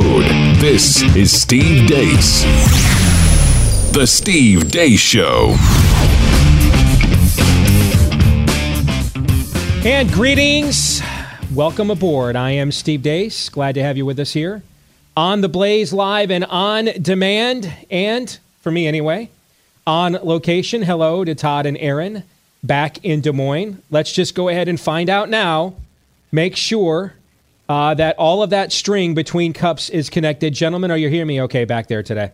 load. This is Steve Deace. The Steve Deace Show. And greetings. Welcome aboard. I am Steve Deace. Glad to have you with us here on the Blaze Live and on demand, and for me anyway, on location. Hello to Todd and Aaron back in Des Moines. Let's just go ahead and find out now. Make sure uh, that all of that string between cups is connected. Gentlemen, are you hearing me okay back there today?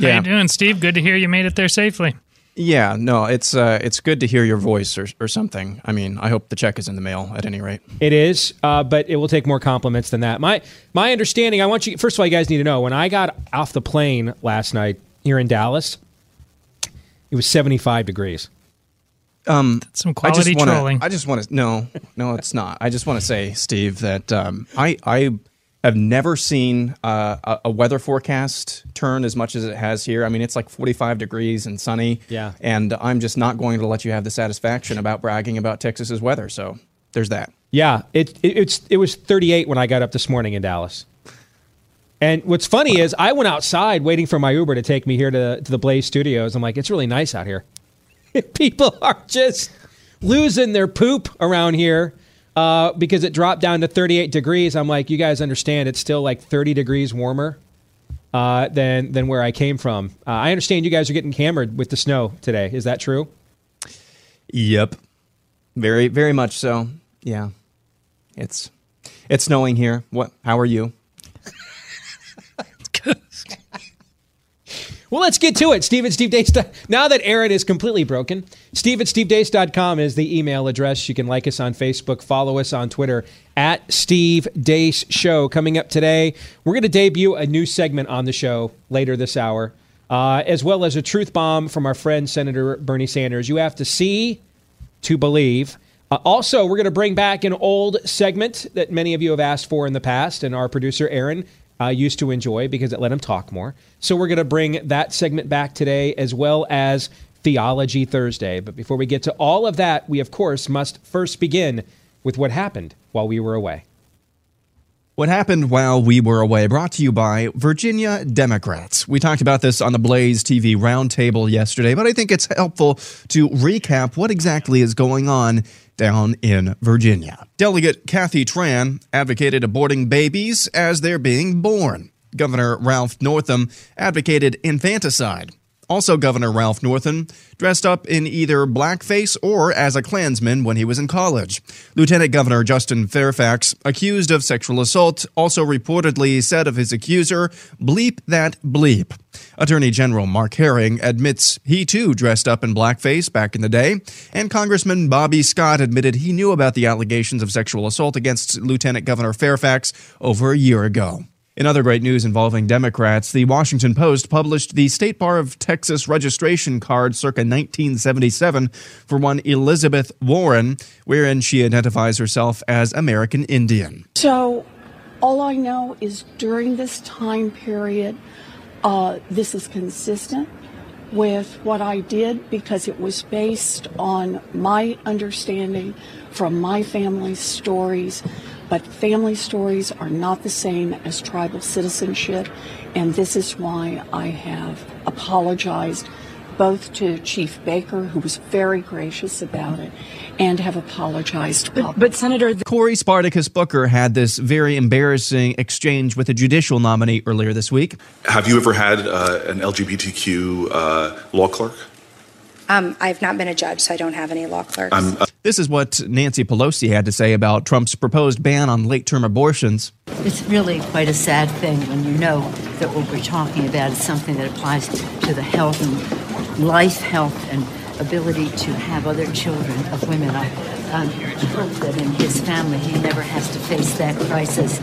How you doing, Steve? Good to hear you made it there safely. Yeah, no, it's uh, it's good to hear your voice or, or something. I mean, I hope the check is in the mail at any rate. It is, uh, but it will take more compliments than that. My my understanding. I want you. First of all, you guys need to know when I got off the plane last night here in Dallas, it was seventy five degrees. Um, Some I quality just wanna, trolling. I just want to no, no, it's not. I just want to say, Steve, that um, I I have never seen uh, a, a weather forecast turn as much as it has here. I mean, it's like 45 degrees and sunny. Yeah. And I'm just not going to let you have the satisfaction about bragging about Texas's weather. So there's that. Yeah, it, it it's it was thirty eight when I got up this morning in Dallas. And what's funny is I went outside waiting for my Uber to take me here to, to the Blaze Studios. I'm like, it's really nice out here. People are just losing their poop around here uh, because it dropped down to 38 degrees. I'm like, you guys understand it's still like 30 degrees warmer uh, than than where I came from. Uh, I understand you guys are getting hammered with the snow today. Is that true? Yep. Very, very much so. Yeah. It's it's snowing here. What? How are you? Well, let's get to it. Steve at Steve Deace. Now that Aaron is completely broken, Steve at SteveDeace.com is the email address. You can like us on Facebook, follow us on Twitter at Steve Deace Show. Coming up today, we're going to debut a new segment on the show later this hour, uh, as well as a truth bomb from our friend Senator Bernie Sanders. You have to see to believe. Uh, also, we're going to bring back an old segment that many of you have asked for in the past, and our producer Aaron uh, used to enjoy because it let him talk more. So we're going to bring that segment back today, as well as Theology Thursday. But before we get to all of that, we of course must first begin with what happened while we were away. What happened while we were away brought to you by Virginia Democrats. We talked about this on the Blaze TV roundtable yesterday, but I think it's helpful to recap what exactly is going on down in Virginia. Delegate Kathy Tran advocated aborting babies as they're being born. Governor Ralph Northam advocated infanticide. Also, Governor Ralph Northam dressed up in either blackface or as a Klansman when he was in college. Lieutenant Governor Justin Fairfax, accused of sexual assault, also reportedly said of his accuser, bleep that bleep. Attorney General Mark Herring admits he too dressed up in blackface back in the day, and Congressman Bobby Scott admitted he knew about the allegations of sexual assault against Lieutenant Governor Fairfax over a year ago. In other great news involving Democrats, the Washington Post published the State Bar of Texas registration card circa 1977 for one Elizabeth Warren, wherein she identifies herself as American Indian. So, all I know is during this time period, uh, this is consistent with what I did because it was based on my understanding from my family's stories. But family stories are not the same as tribal citizenship, and this is why I have apologized both to Chief Baker, who was very gracious about it, and have apologized. But, but Senator, the- Cory Spartacus Booker had this very embarrassing exchange with a judicial nominee earlier this week. Have you ever had uh, an LGBTQ uh, law clerk? Um, I've not been a judge, so I don't have any law clerks. I'm, uh, This is what Nancy Pelosi had to say about Trump's proposed ban on late term abortions. It's really quite a sad thing when you know that what we're talking about is something that applies to the health and life, health, and ability to have other children of women. I um, hope that in his family he never has to face that crisis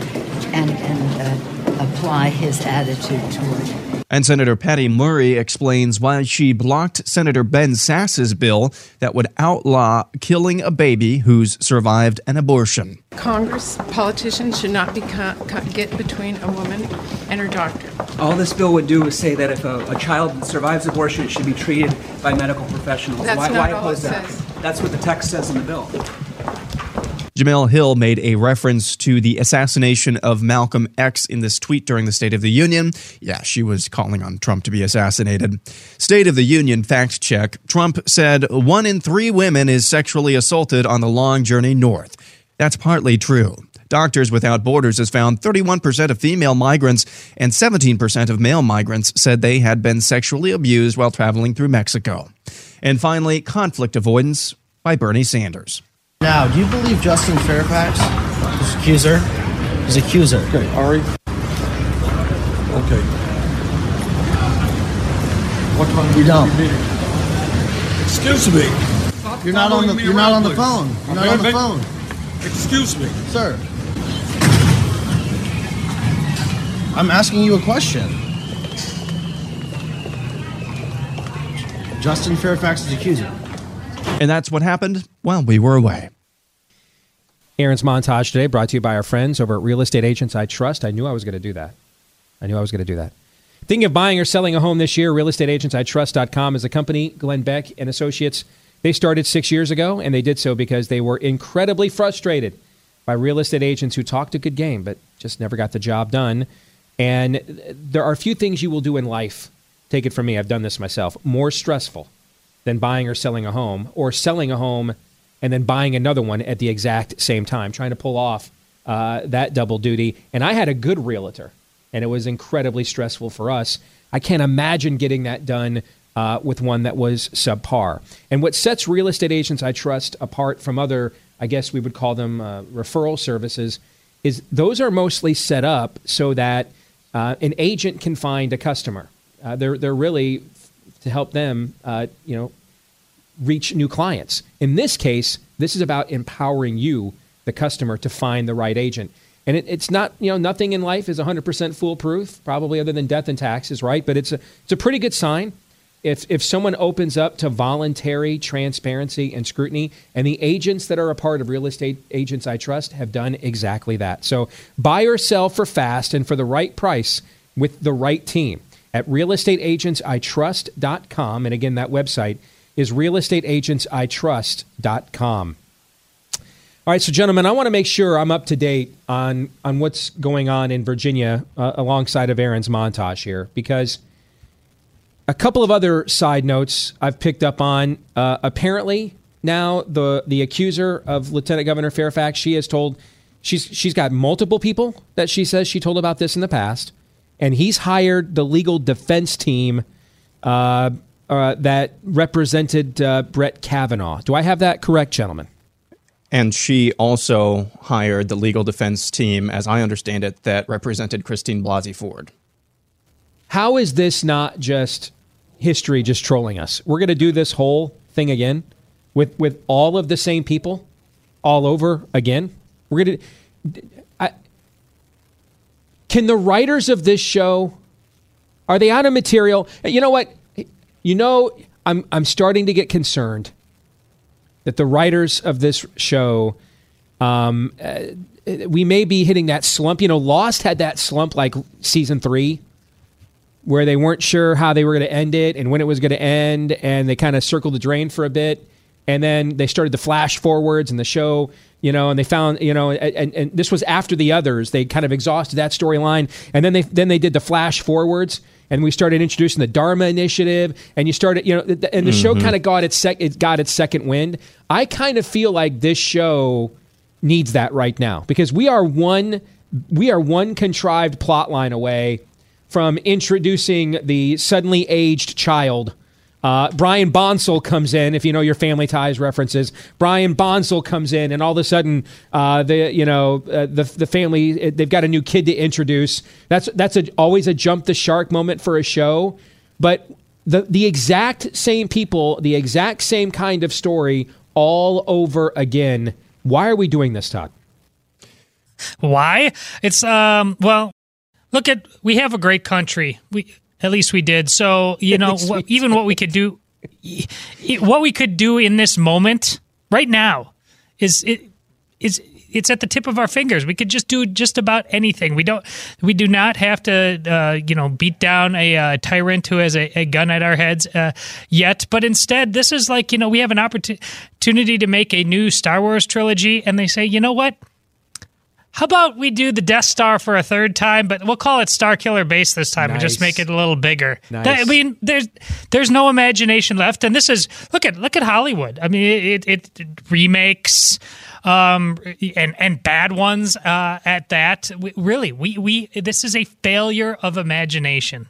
and, and uh, apply his attitude toward it. And Senator Patty Murray explains why she blocked Senator Ben Sasse's bill that would outlaw killing a baby who's survived an abortion. Congress politicians should not be co- co- get between a woman and her doctor. All this bill would do is say that if a, a child survives abortion, it should be treated by medical professionals. That's why not why all oppose it that? says. That's what the text says in the bill. Jemele Hill made a reference to the assassination of Malcolm X in this tweet during the State of the Union. Yeah, she was calling on Trump to be assassinated. State of the Union fact check Trump said one in three women is sexually assaulted on the long journey north. That's partly true. Doctors Without Borders has found 31% of female migrants and 17% of male migrants said they had been sexually abused while traveling through Mexico. And finally, conflict avoidance by Bernie Sanders. Now, do you believe Justin Fairfax, his accuser, his accuser? Okay, Ari. Okay. What time You don't. Excuse me. You're not on the. You're not on the phone. You're not on the phone, Excuse me. sir. I'm asking you a question. Justin Fairfax's accuser. And that's what happened while we were away. Aaron's montage today brought to you by our friends over at Real Estate Agents I Trust. I knew I was going to do that. I knew I was going to do that. Thinking of buying or selling a home this year, realestateagentsitrust.com is a company, Glenn Beck and Associates. They started six years ago, and they did so because they were incredibly frustrated by real estate agents who talked a good game but just never got the job done. And there are a few things you will do in life, take it from me, I've done this myself, more stressful than buying or selling a home, or selling a home and then buying another one at the exact same time, trying to pull off uh, that double duty. And I had a good realtor, and it was incredibly stressful for us. I can't imagine getting that done uh, with one that was subpar. And what sets real estate agents I trust apart from other, I guess we would call them uh, referral services, is those are mostly set up so that uh, an agent can find a customer. Uh, they're they're really to help them, uh, you know, reach new clients. In this case, this is about empowering you, the customer, to find the right agent. And it, it's not, you know, nothing in life is 100% foolproof, probably other than death and taxes, right? But it's a, it's a pretty good sign if, if someone opens up to voluntary transparency and scrutiny, and the agents that are a part of Real Estate Agents I Trust have done exactly that. So buy or sell for fast and for the right price with the right team at realestateagentsitrust.com. And again, that website is realestateagentsitrust.com. All right, so gentlemen, I want to make sure I'm up to date on on what's going on in Virginia uh, alongside of Aaron's montage here, because a couple of other side notes I've picked up on. Uh, apparently, now the the accuser of Lieutenant Governor Fairfax, she has told she's she's got multiple people that she says she told about this in the past, and he's hired the legal defense team uh, uh, that represented uh, Brett Kavanaugh. Do I have that correct, gentlemen? And she also hired the legal defense team, as I understand it, that represented Christine Blasey Ford. How is this not just history just trolling us? We're going to do this whole thing again with with all of the same people all over again. We're going to Can the writers of this show are they out of material? You know what? You know I'm I'm starting to get concerned that the writers of this show um, uh, we may be hitting that slump. You know, Lost had that slump like season 3 where they weren't sure how they were going to end it and when it was going to end, and they kind of circled the drain for a bit, and then they started the flash forwards and the show, you know, and they found, you know, and, and this was after the others. They kind of exhausted that storyline, and then they then they did the flash forwards, and we started introducing the Dharma Initiative, and you started, you know, and the mm-hmm. show kind of got its sec- it got its second wind. I kind of feel like this show needs that right now because we are one we are one contrived plot line away from introducing the suddenly aged child. Uh, Brian Bonsall comes in, if you know your Family Ties references. Brian Bonsall comes in, and all of a sudden, uh, the you know uh, the the family they've got a new kid to introduce. That's that's a, always a jump the shark moment for a show, but the the exact same people, the exact same kind of story, all over again. Why are we doing this, Todd? Why? It's um well, look at we have a great country. We at least we did. So you know, what, even what we could do, what we could do in this moment right now is it is it's at the tip of our fingers. We could just do just about anything. We don't. We do not have to, uh, you know, beat down a uh, tyrant who has a, a, gun at our heads uh, yet. But instead, this is like you know we have an opportunity to make a new Star Wars trilogy, and they say, you know what? How about we do the Death Star for a third time, but we'll call it Star Killer Base this time nice. and just make it a little bigger. Nice. That, I mean, there's there's no imagination left, and this is look at look at Hollywood. I mean, it, it, it remakes um, and and bad ones uh, at that. We, really, we we this is a failure of imagination.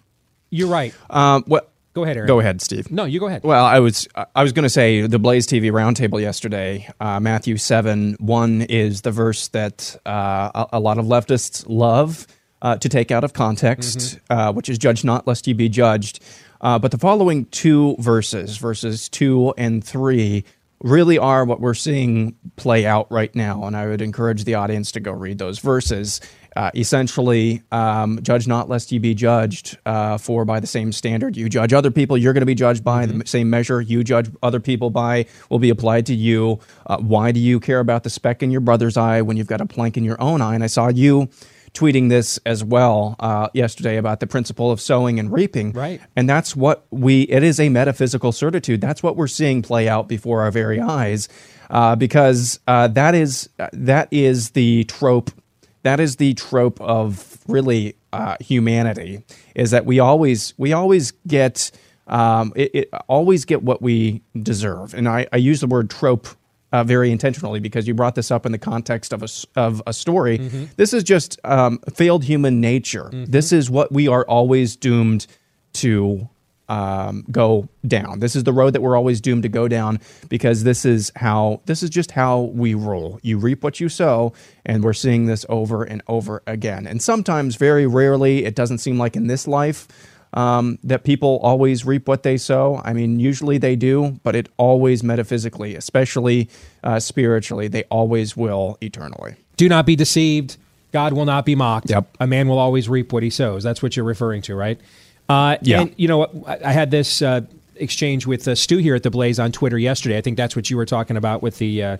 You're right. Um, what Go ahead, Aaron. Go ahead, Steve. No, you go ahead. Well, I was I was going to say the Blaze TV roundtable yesterday. Uh, Matthew seven one is the verse that uh, a, a, lot of leftists love uh, to take out of context, mm-hmm. Uh, which is "Judge not, lest you be judged." Uh, but the following two verses, verses two and three, really are what we're seeing play out right now. And I would encourage the audience to go read those verses uh, essentially, um, judge not lest ye be judged. Uh, for by the same standard you judge other people, you're going to be judged by mm-hmm. the same measure you judge other people by will be applied to you. Uh, why do you care about the speck in your brother's eye when you've got a plank in your own eye? And I saw you tweeting this as well uh, yesterday about the principle of sowing and reaping. Right. And that's what we, it is a metaphysical certitude. That's what we're seeing play out before our very eyes. Uh, because uh, that is that is the trope that is the trope of really uh, humanity is that we always we always get um, it, it, always get what we deserve and I, I use the word trope uh, very intentionally because you brought this up in the context of a, of a story mm-hmm. this is just um, failed human nature mm-hmm. this is what we are always doomed to um, go down. This is the road that we're always doomed to go down because this is how this is just how we roll. You reap what you sow, and we're seeing this over and over again. And sometimes, very rarely, it doesn't seem like in this life um, that people always reap what they sow. I mean, usually they do, but it always metaphysically, especially uh, spiritually, they always will eternally. Do not be deceived. God will not be mocked. Yep. A man will always reap what he sows. That's what you're referring to, right? Uh, yeah. And, you know, I had this uh, exchange with uh, Stu here at the Blaze on Twitter yesterday. I think that's what you were talking about with the uh,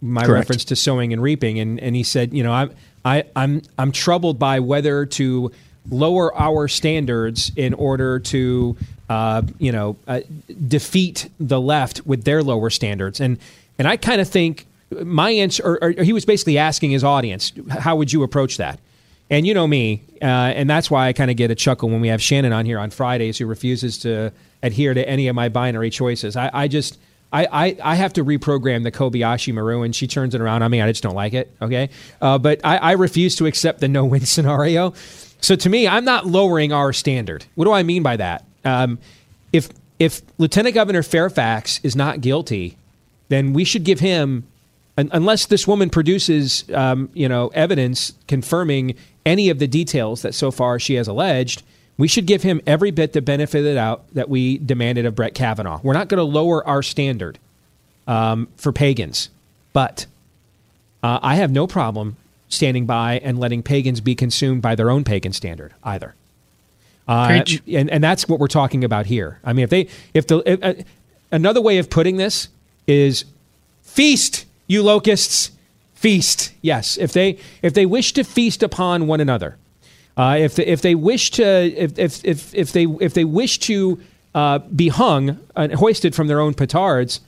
my Correct. reference to sowing and reaping. And, and he said, you know, I'm I, I'm I'm troubled by whether to lower our standards in order to uh, you know uh, defeat the left with their lower standards. And and I kind of think my answer, or, or he was basically asking his audience, how would you approach that? And you know me, uh, and that's why I kind of get a chuckle when we have Shannon on here on Fridays who refuses to adhere to any of my binary choices. I, I just. I, I, I, have to reprogram the Kobayashi Maru, and she turns it around on me. I just don't like it. Okay, uh, but I, I refuse to accept the no-win scenario. So to me, I'm not lowering our standard. What do I mean by that? Um, if if Lieutenant Governor Fairfax is not guilty, then we should give him, unless this woman produces, um, you know, evidence confirming any of the details that so far she has alleged, we should give him every bit the benefit of the doubt that we demanded of Brett Kavanaugh. We're not going to lower our standard um, for pagans, but uh, I have no problem standing by and letting pagans be consumed by their own pagan standard either. Uh, and, and that's what we're talking about here. I mean, if they, if the, if, uh, another way of putting this is feast, you locusts, feast. Yes, if they if they wish to feast upon one another, uh, if they, if they wish to if if if, if they if they wish to uh, be hung and hoisted from their own petards,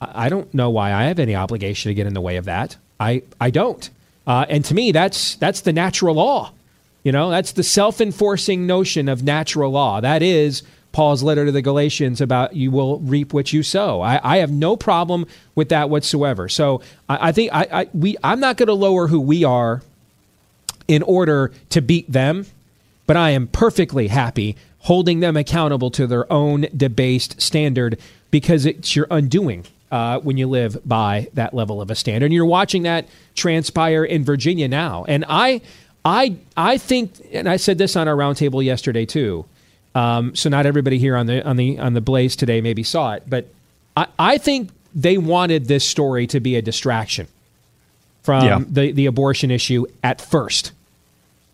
I don't know why I have any obligation to get in the way of that. I I don't. Uh, and to me, that's that's the natural law. You know, that's the self-enforcing notion of natural law. That is Paul's letter to the Galatians about you will reap what you sow. I, I have no problem with that whatsoever. So I, I think I, I, we I'm not going to lower who we are in order to beat them, but I am perfectly happy holding them accountable to their own debased standard because it's your undoing. Uh, when you live by that level of a standard, and you're watching that transpire in Virginia now, and I, I, I think, and I said this on our roundtable yesterday too. Um, so not everybody here on the on the on the Blaze today maybe saw it, but I, I think they wanted this story to be a distraction from yeah. the the abortion issue at first.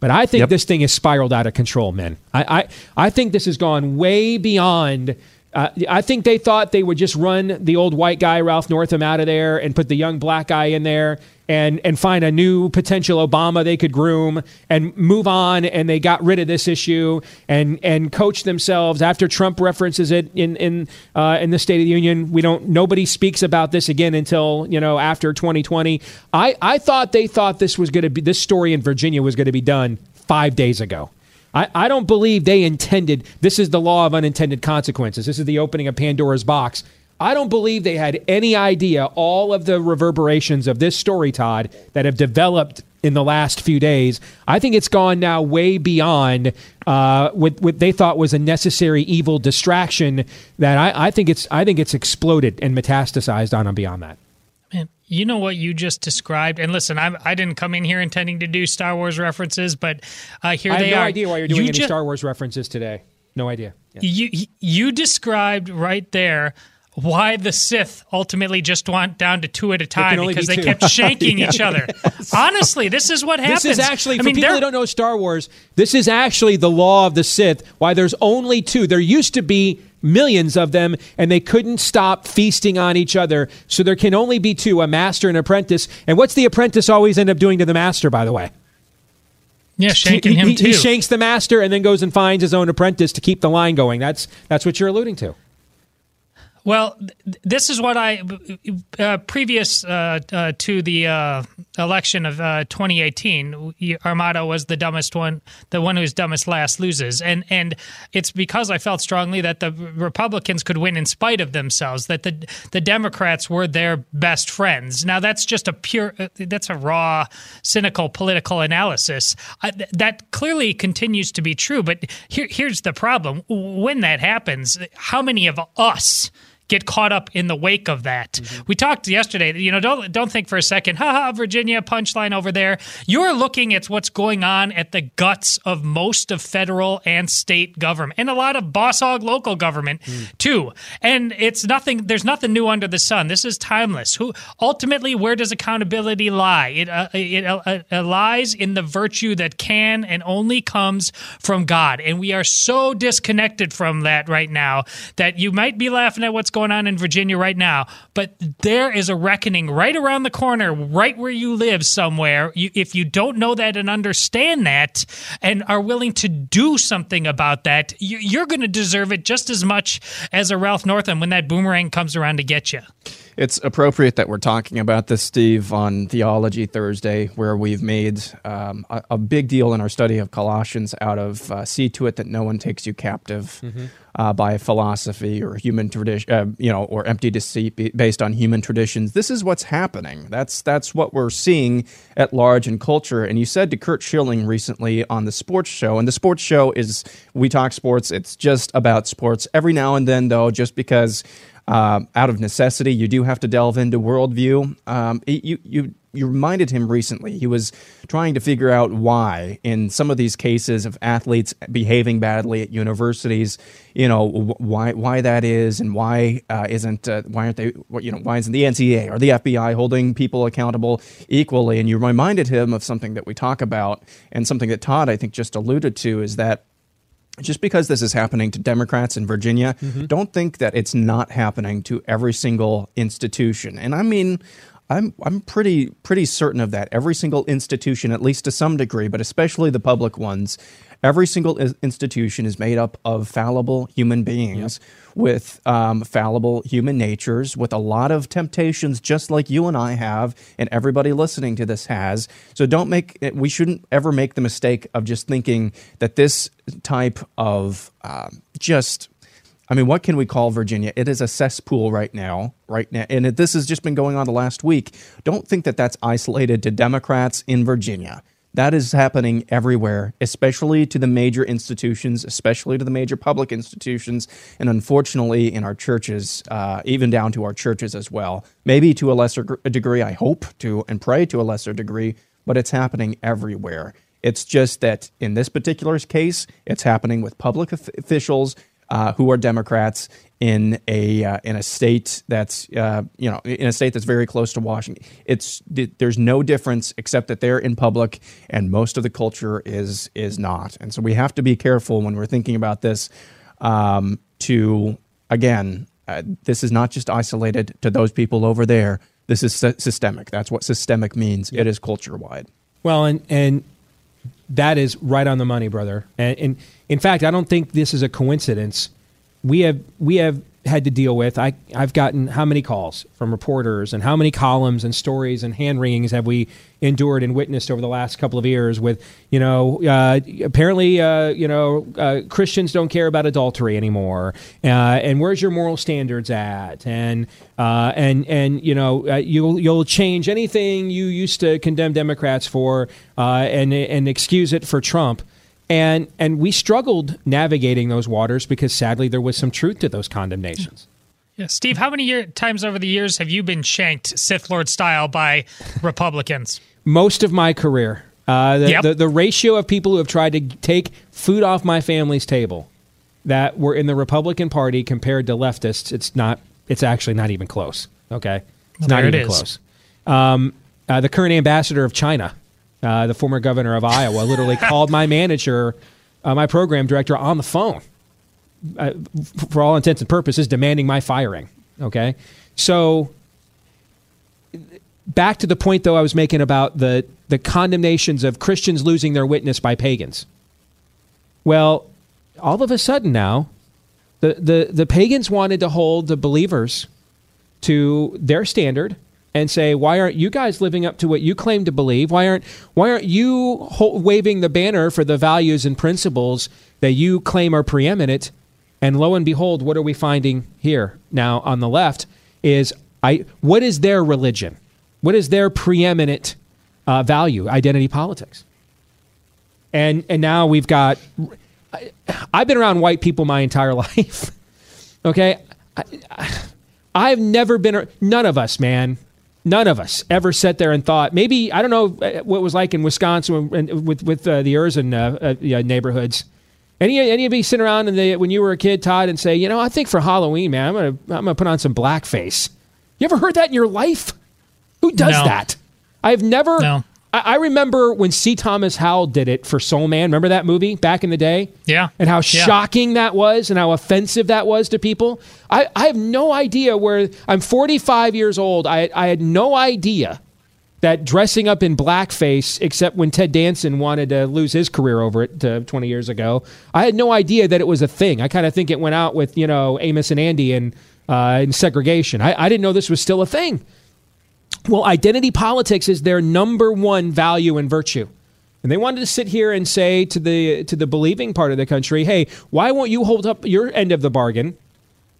But I think yep. this thing has spiraled out of control, men. I, I, I think this has gone way beyond. Uh, I think they thought they would just run the old white guy, Ralph Northam, out of there and put the young black guy in there and and find a new potential Obama they could groom and move on and they got rid of this issue and and coach themselves. After Trump references it in in uh, in the State of the Union we don't nobody speaks about this again until you know after 2020 I I thought they thought this was going to be this story in Virginia was going to be done 5 days ago. I, I don't believe they intended this is the law of unintended consequences. This is the opening of Pandora's box I don't believe they had any idea all of the reverberations of this story, Todd, that have developed in the last few days. I think it's gone now way beyond uh, what, what they thought was a necessary evil distraction. That I, I think it's I think it's exploded and metastasized on and beyond that. Man, you know what you just described, and listen, I, I didn't come in here intending to do Star Wars references, but uh, here. I they have no are. idea why you're doing You any ju- Star Wars references today. No idea. Yeah. You you described right there why the Sith ultimately just went down to two at a time because be they kept shanking each other. Honestly, this is what happens. This is actually, I for mean, people who don't know Star Wars, this is actually the law of the Sith. Why there's only two. There used to be millions of them, and they couldn't stop feasting on each other. So there can only be two a master and apprentice. And what's the apprentice always end up doing to the master, by the way? yeah, shanking he, him he- too. he shanks the master and then goes and finds his own apprentice to keep the line going. That's, that's what you're alluding to. Well, th- this is what I uh, previous uh, uh, to the uh, election of uh, 2018. we- Our motto was the dumbest one, the one who's dumbest last loses, and and it's because I felt strongly that the Republicans could win in spite of themselves, that the the Democrats were their best friends. Now that's just a pure, uh, that's a raw, cynical political analysis. Uh, th- that clearly continues to be true, but here, here's the problem: when that happens, how many of us? Get caught up in the wake of that. We talked yesterday, you know, don't don't think for a second, haha, Virginia punchline over there. You're looking at what's going on at the guts of most of federal and state government and a lot of boss hog local government too. And it's nothing there's nothing new under the sun. This is timeless. Who ultimately where does accountability lie? It uh, it uh, uh, lies in the virtue that can and only comes from God. And we are so disconnected from that right now that you might be laughing at what's going on in Virginia right now, but there is a reckoning right around the corner, right where you live somewhere. You, if you don't know that and understand that and are willing to do something about that, you, you're going to deserve it just as much as a Ralph Northam when that boomerang comes around to get you. It's appropriate that we're talking about this, Steve, on Theology Thursday, where we've made um, a, a big deal in our study of Colossians out of uh, see to it that no one takes you captive Mhm. uh, by philosophy or human tradition, uh, you know, or empty deceit based on human traditions. This is what's happening. That's that's what we're seeing at large in culture. And you said to Curt Schilling recently on the sports show, and the sports show is we talk sports. It's just about sports. Every now and then, though, just because uh, out of necessity, you do have to delve into worldview. Um, it- you you you reminded him recently. He was trying to figure out why, in some of these cases of athletes behaving badly at universities, you know why why that is, and why uh, isn't uh, why aren't they you know why isn't the NCAA or the FBI holding people accountable equally? And you reminded him of something that we talk about, and something that Todd I think just alluded to is that just because this is happening to Democrats in Virginia, Mhm. don't think that it's not happening to every single institution. And I mean, I'm I'm pretty pretty certain of that. Every single institution, at least to some degree, but especially the public ones, every single institution is made up of fallible human beings with um, fallible human natures, with a lot of temptations, just like you and I have, and everybody listening to this has. So don't make we shouldn't ever make the mistake of just thinking that this type of um, just I mean, what can we call Virginia? It is a cesspool right now, right now, and it, this has just been going on the last week. Don't think that that's isolated to Democrats in Virginia. That is happening everywhere, especially to the major institutions, especially to the major public institutions, and unfortunately in our churches, uh, even down to our churches as well. Maybe to a lesser gr- degree, I hope to and pray to a lesser degree, but it's happening everywhere. It's just that in this particular case, it's happening with public of- officials uh, who are Democrats in a uh, in a state that's uh, you know in a state that's very close to Washington. It's there's no difference except that they're in public and most of the culture is is not. And so we have to be careful when we're thinking about this. Um, to again, uh, this is not just isolated to those people over there. This is sy- systemic. That's what systemic means. It is culture wide. Well, and and that is right on the money, brother. And, and in fact, I don't think this is a coincidence. We have we have had to deal with. I I've gotten how many calls from reporters and how many columns and stories and hand wringings have we endured and witnessed over the last couple of years with you know uh, apparently uh, you know uh, Christians don't care about adultery anymore uh, and where's your moral standards at and uh, and and you know uh, you'll you'll change anything you used to condemn Democrats for and and excuse it for Trump and and we struggled navigating those waters because sadly there was some truth to those condemnations. Yeah, Steve, how many year, times over the years have you been shanked Sith Lord style by Republicans? Most of my career. Uh, the, Yep. the, the ratio of people who have tried to take food off my family's table that were in the Republican Party compared to leftists, it's not. It's actually not even close. Okay, it's Well, not there it even close. Um, uh, the current ambassador of China, uh, the former governor of Iowa, literally called my manager, uh, my program director, on the phone. Uh, for all intents and purposes, demanding my firing. Okay, so back to the point though I was making about the the condemnations of Christians losing their witness by pagans. Well, all of a sudden now, the the, the pagans wanted to hold the believers to their standard and say, why aren't you guys living up to what you claim to believe? Why aren't why aren't you waving the banner for the values and principles that you claim are preeminent? And lo and behold, what are we finding here now on the left? Is I what is their religion? What is their preeminent uh, value? Identity politics. And and now we've got. I, I've been around white people my entire life. okay, I, I've never been. None of us, man. None of us ever sat there and thought. Maybe I don't know uh, what it was like in Wisconsin with with uh, the Urson uh, uh, neighborhoods. Any of anybody sitting around and they, when you were a kid, Todd, and say, you know, I think for Halloween, man, I'm gonna I'm gonna put on some blackface. You ever heard that in your life? Who does No. that? I've never. No. I, I remember when C. Thomas Howell did it for Soul Man. Remember that movie back in the day? Yeah. And how Yeah. shocking that was and how offensive that was to people. I, I have no idea where I'm 45 years old. I, I had no idea that dressing up in blackface, except when Ted Danson wanted to lose his career over it uh, 20 years ago, I had no idea that it was a thing. I kind of think it went out with, you know, Amos and Andy and, uh, and segregation. I, I didn't know this was still a thing. Well, identity politics is their number one value and virtue. And they wanted to sit here and say to the to the believing part of the country, "Hey, why won't you hold up your end of the bargain?"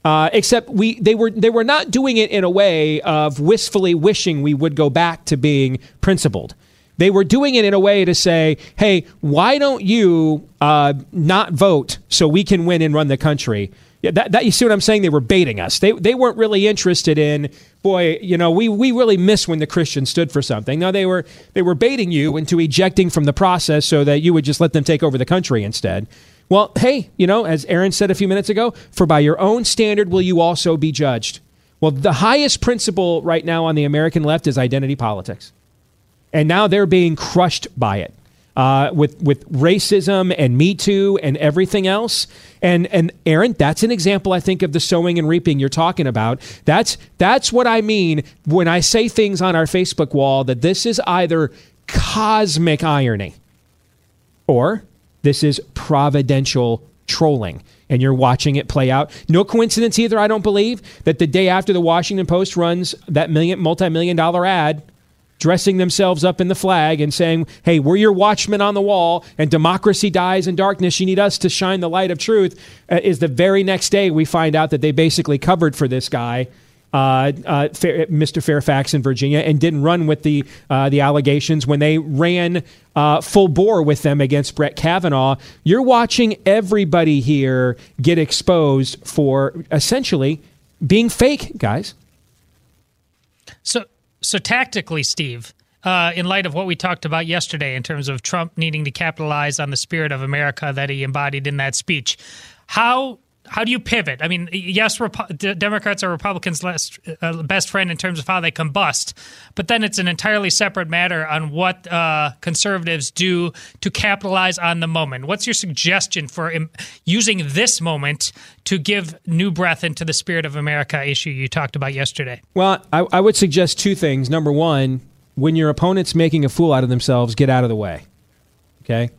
Uh, except we they were they were not doing it in a way of wistfully wishing we would go back to being principled. They were doing it in a way to say, "Hey, why don't you uh, not vote so we can win and run the country?" Yeah, that, that you see what I'm saying? They were baiting us. They they weren't really interested in, boy, you know, we we really miss when the Christians stood for something. No, they were they were baiting you into ejecting from the process so that you would just let them take over the country instead. Well, hey, you know, as Aaron said a few minutes ago, for by your own standard will you also be judged. Well, the highest principle right now on the American left is identity politics and now they're being crushed by it uh, with with racism and Me Too and everything else. And and Aaron, that's an example, I think, of the sowing and reaping you're talking about. That's that's what I mean when I say things on our Facebook wall that this is either cosmic irony or this is providential trolling and you're watching it play out no coincidence either i don't believe that the day after the washington post runs that million multi-million dollar ad dressing themselves up in the flag and saying hey we're your watchmen on the wall and democracy dies in darkness you need us to shine the light of truth uh, is the very next day we find out that they basically covered for this guy uh, uh, Mr. Fairfax in Virginia, and didn't run with the uh, the allegations when they ran uh, full bore with them against Brett Kavanaugh. You're watching everybody here get exposed for essentially being fake, guys. So, so tactically, Steve, uh, in light of what we talked about yesterday in terms of Trump needing to capitalize on the spirit of America that he embodied in that speech, how how do you pivot? I mean, yes, D- Democrats are Republicans' less, uh, best friend in terms of how they combust, but then it's an entirely separate matter on what uh, conservatives do to capitalize on the moment. What's your suggestion for im- using this moment to give new breath into the spirit of America issue you talked about yesterday? Well, I, I would suggest two things. Number one, when your opponent's making a fool out of themselves, get out of the way. Okay?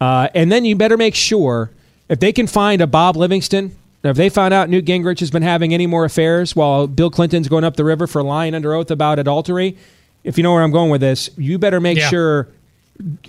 Uh, and then you better make sure if they can find a Bob Livingston, if they found out Newt Gingrich has been having any more affairs while Bill Clinton's going up the river for lying under oath about adultery, if you know where I'm going with this, you better make Yeah. sure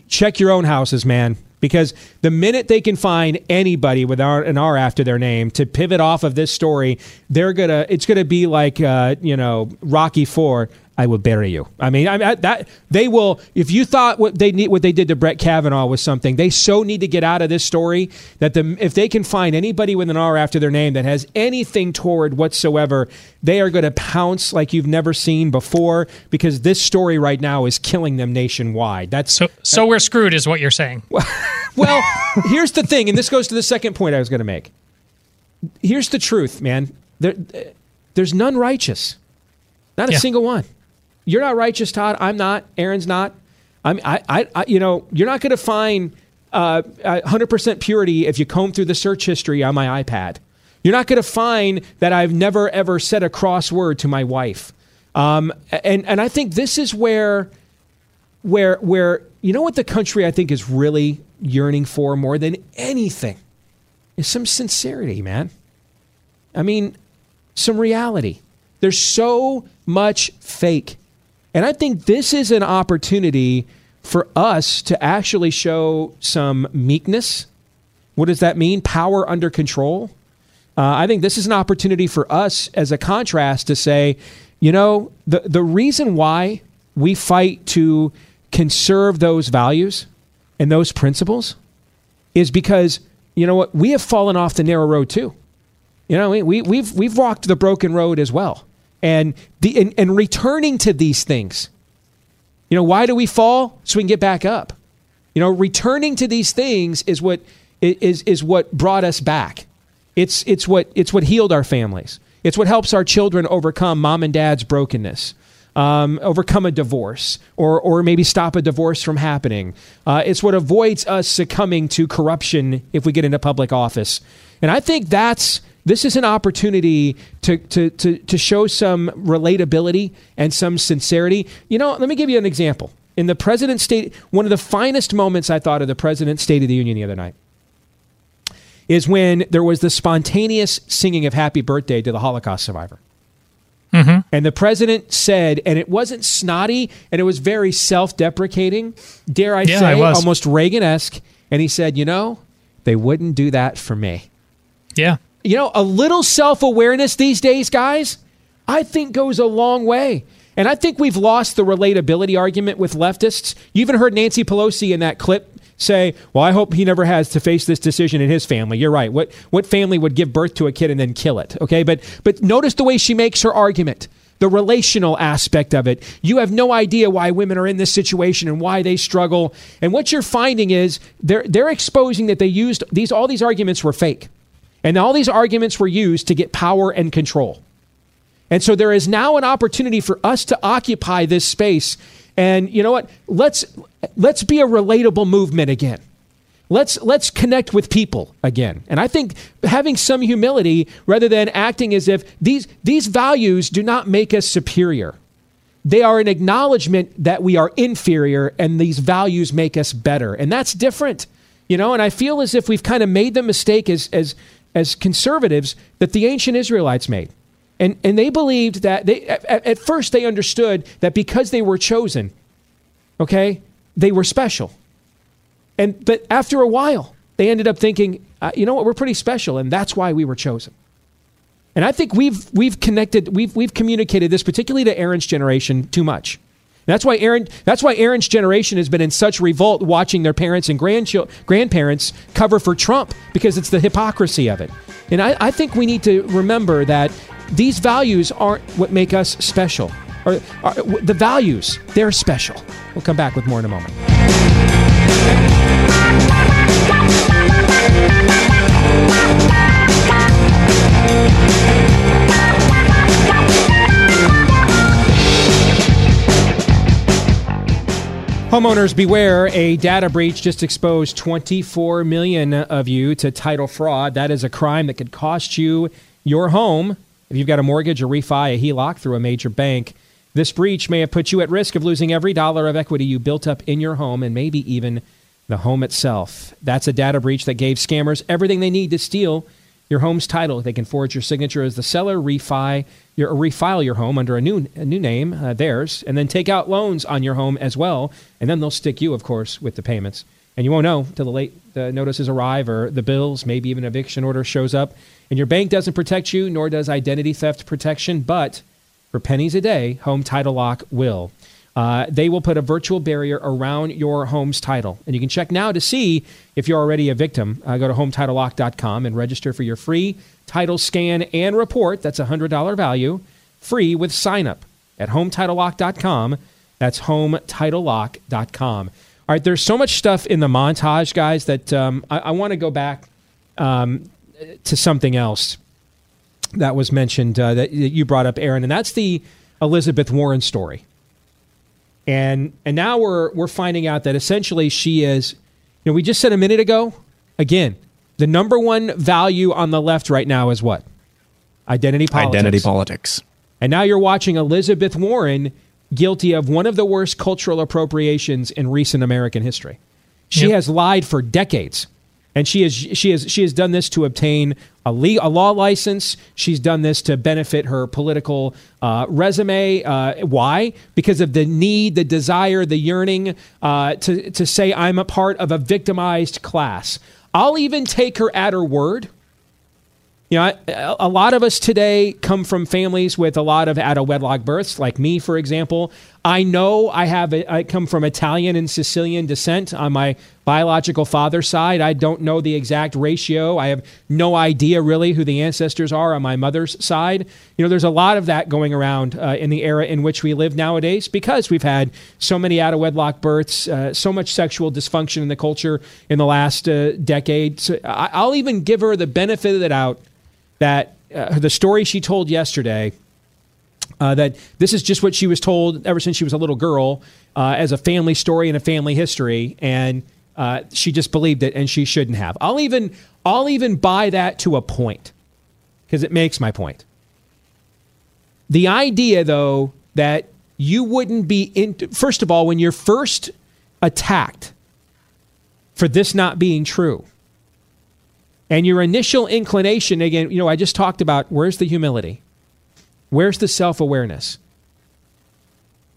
check your own houses, man. Because the minute they can find anybody with an R after their name to pivot off of this story, they're gonna. It's gonna be like uh, you know Rocky Four. I will bury you. I mean, I, I, that they will. If you thought what they need, what they did to Brett Kavanaugh was something, they so need to get out of this story that the if they can find anybody with an R after their name that has anything toward whatsoever, they are going to pounce like you've never seen before. Because this story right now is killing them nationwide. That's So, so we're screwed, is what you're saying. well, here's the thing, and this goes to the second point I was going to make. Here's the truth, man. There, there's none righteous, not a Yeah. single one. You're not righteous, Todd. I'm not. Aaron's not. I'm. I. I. I you know, you're not going to find uh, uh, 100% purity if you comb through the search history on my iPad. You're not going to find that I've never ever said a cross word to my wife. Um, and and I think this is where where where you know what the country I think is really yearning for more than anything is some sincerity, man. I mean, some reality. There's so much fake. And I think this is an opportunity for us to actually show some meekness. What does that mean? Power under control. Uh, I think this is an opportunity for us as a contrast to say, you know, the, the reason why we fight to conserve those values and those principles is because, you know what, we have fallen off the narrow road too. You know, we, we, we've, we've walked the broken road as well. And, the, and, and returning to these things, you know, why do we fall? So we can get back up. You know, returning to these things is what is is what brought us back. It's it's what it's what healed our families. It's what helps our children overcome mom and dad's brokenness, um, overcome a divorce, or or maybe stop a divorce from happening. Uh, it's what avoids us succumbing to corruption if we get into public office. And I think that's this is an opportunity to, to, to, to show some relatability and some sincerity. You know, let me give you an example. In the President's State, one of the finest moments I thought of the President's State of the Union the other night is when there was the spontaneous singing of Happy Birthday to the Holocaust survivor. Mm-hmm. And the president said, and it wasn't snotty and it was very self deprecating, dare I Yeah, say, almost Reagan esque. And he said, you know, they wouldn't do that for me. Yeah. You know, a little self awareness these days, guys, I think goes a long way. And I think we've lost the relatability argument with leftists. You even heard Nancy Pelosi in that clip say, Well, I hope he never has to face this decision in his family. You're right. What, what family would give birth to a kid and then kill it? Okay. But, but notice the way she makes her argument the relational aspect of it. You have no idea why women are in this situation and why they struggle. And what you're finding is they're, they're exposing that they used these, all these arguments were fake. And all these arguments were used to get power and control. And so there is now an opportunity for us to occupy this space. And you know what? Let's let's be a relatable movement again. Let's let's connect with people again. And I think having some humility rather than acting as if these these values do not make us superior. They are an acknowledgement that we are inferior and these values make us better. And that's different. You know, and I feel as if we've kind of made the mistake as as as conservatives that the ancient Israelites made. And, and they believed that they at, at first they understood that because they were chosen, okay, they were special. And but after a while, they ended up thinking, uh, you know what, we're pretty special, and that's why we were chosen. And I think we've we've connected, we've we've communicated this, particularly to Aaron's generation, too much. That's why Aaron. That's why Aaron's generation has been in such revolt watching their parents and grandparents cover for Trump because it's the hypocrisy of it. And I, I think we need to remember that these values aren't what make us special. Or, or the values, they're special. We'll come back with more in a moment. Homeowners beware, a data breach just exposed 24 million of you to title fraud. That is a crime that could cost you your home if you've got a mortgage, a refi, a HELOC through a major bank. This breach may have put you at risk of losing every dollar of equity you built up in your home and maybe even the home itself. That's a data breach that gave scammers everything they need to steal your home's title. They can forge your signature as the seller, refi your, refile your home under a new a new name, uh, theirs, and then take out loans on your home as well. And then they'll stick you, of course, with the payments. And you won't know till the late the notices arrive or the bills, maybe even eviction order shows up. And your bank doesn't protect you, nor does identity theft protection. But for pennies a day, Home Title Lock will. Uh, they will put a virtual barrier around your home's title. And you can check now to see if you're already a victim. Uh, go to HometitleLock.com and register for your free title scan and report. That's a $100 value, free with sign up at HometitleLock.com. That's HometitleLock.com. All right, there's so much stuff in the montage, guys, that um, I, I want to go back um, to something else that was mentioned uh, that you brought up, Aaron, and that's the Elizabeth Warren story and and now we're we're finding out that essentially she is you know we just said a minute ago again the number one value on the left right now is what identity politics Identity politics. and now you're watching Elizabeth Warren guilty of one of the worst cultural appropriations in recent American history she Yep. has lied for decades and she has she has she has done this to obtain a, le- a law license. She's done this to benefit her political uh, resume. Uh, why? Because of the need, the desire, the yearning uh, to to say I'm a part of a victimized class. I'll even take her at her word. You know, a lot of us today come from families with a lot of out of wedlock births, like me, for example. I know I have a, I come from Italian and Sicilian descent on my biological father's side. I don't know the exact ratio. I have no idea really who the ancestors are on my mother's side. You know, there's a lot of that going around uh, in the era in which we live nowadays because we've had so many out of wedlock births, uh, so much sexual dysfunction in the culture in the last uh, decade. So I, I'll even give her the benefit of the doubt that uh, the story she told yesterday uh, that this is just what she was told ever since she was a little girl uh, as a family story and a family history and uh, she just believed it and she shouldn't have i'll even i'll even buy that to a point because it makes my point the idea though that you wouldn't be in first of all when you're first attacked for this not being true and your initial inclination, again, you know, I just talked about where's the humility? Where's the self awareness?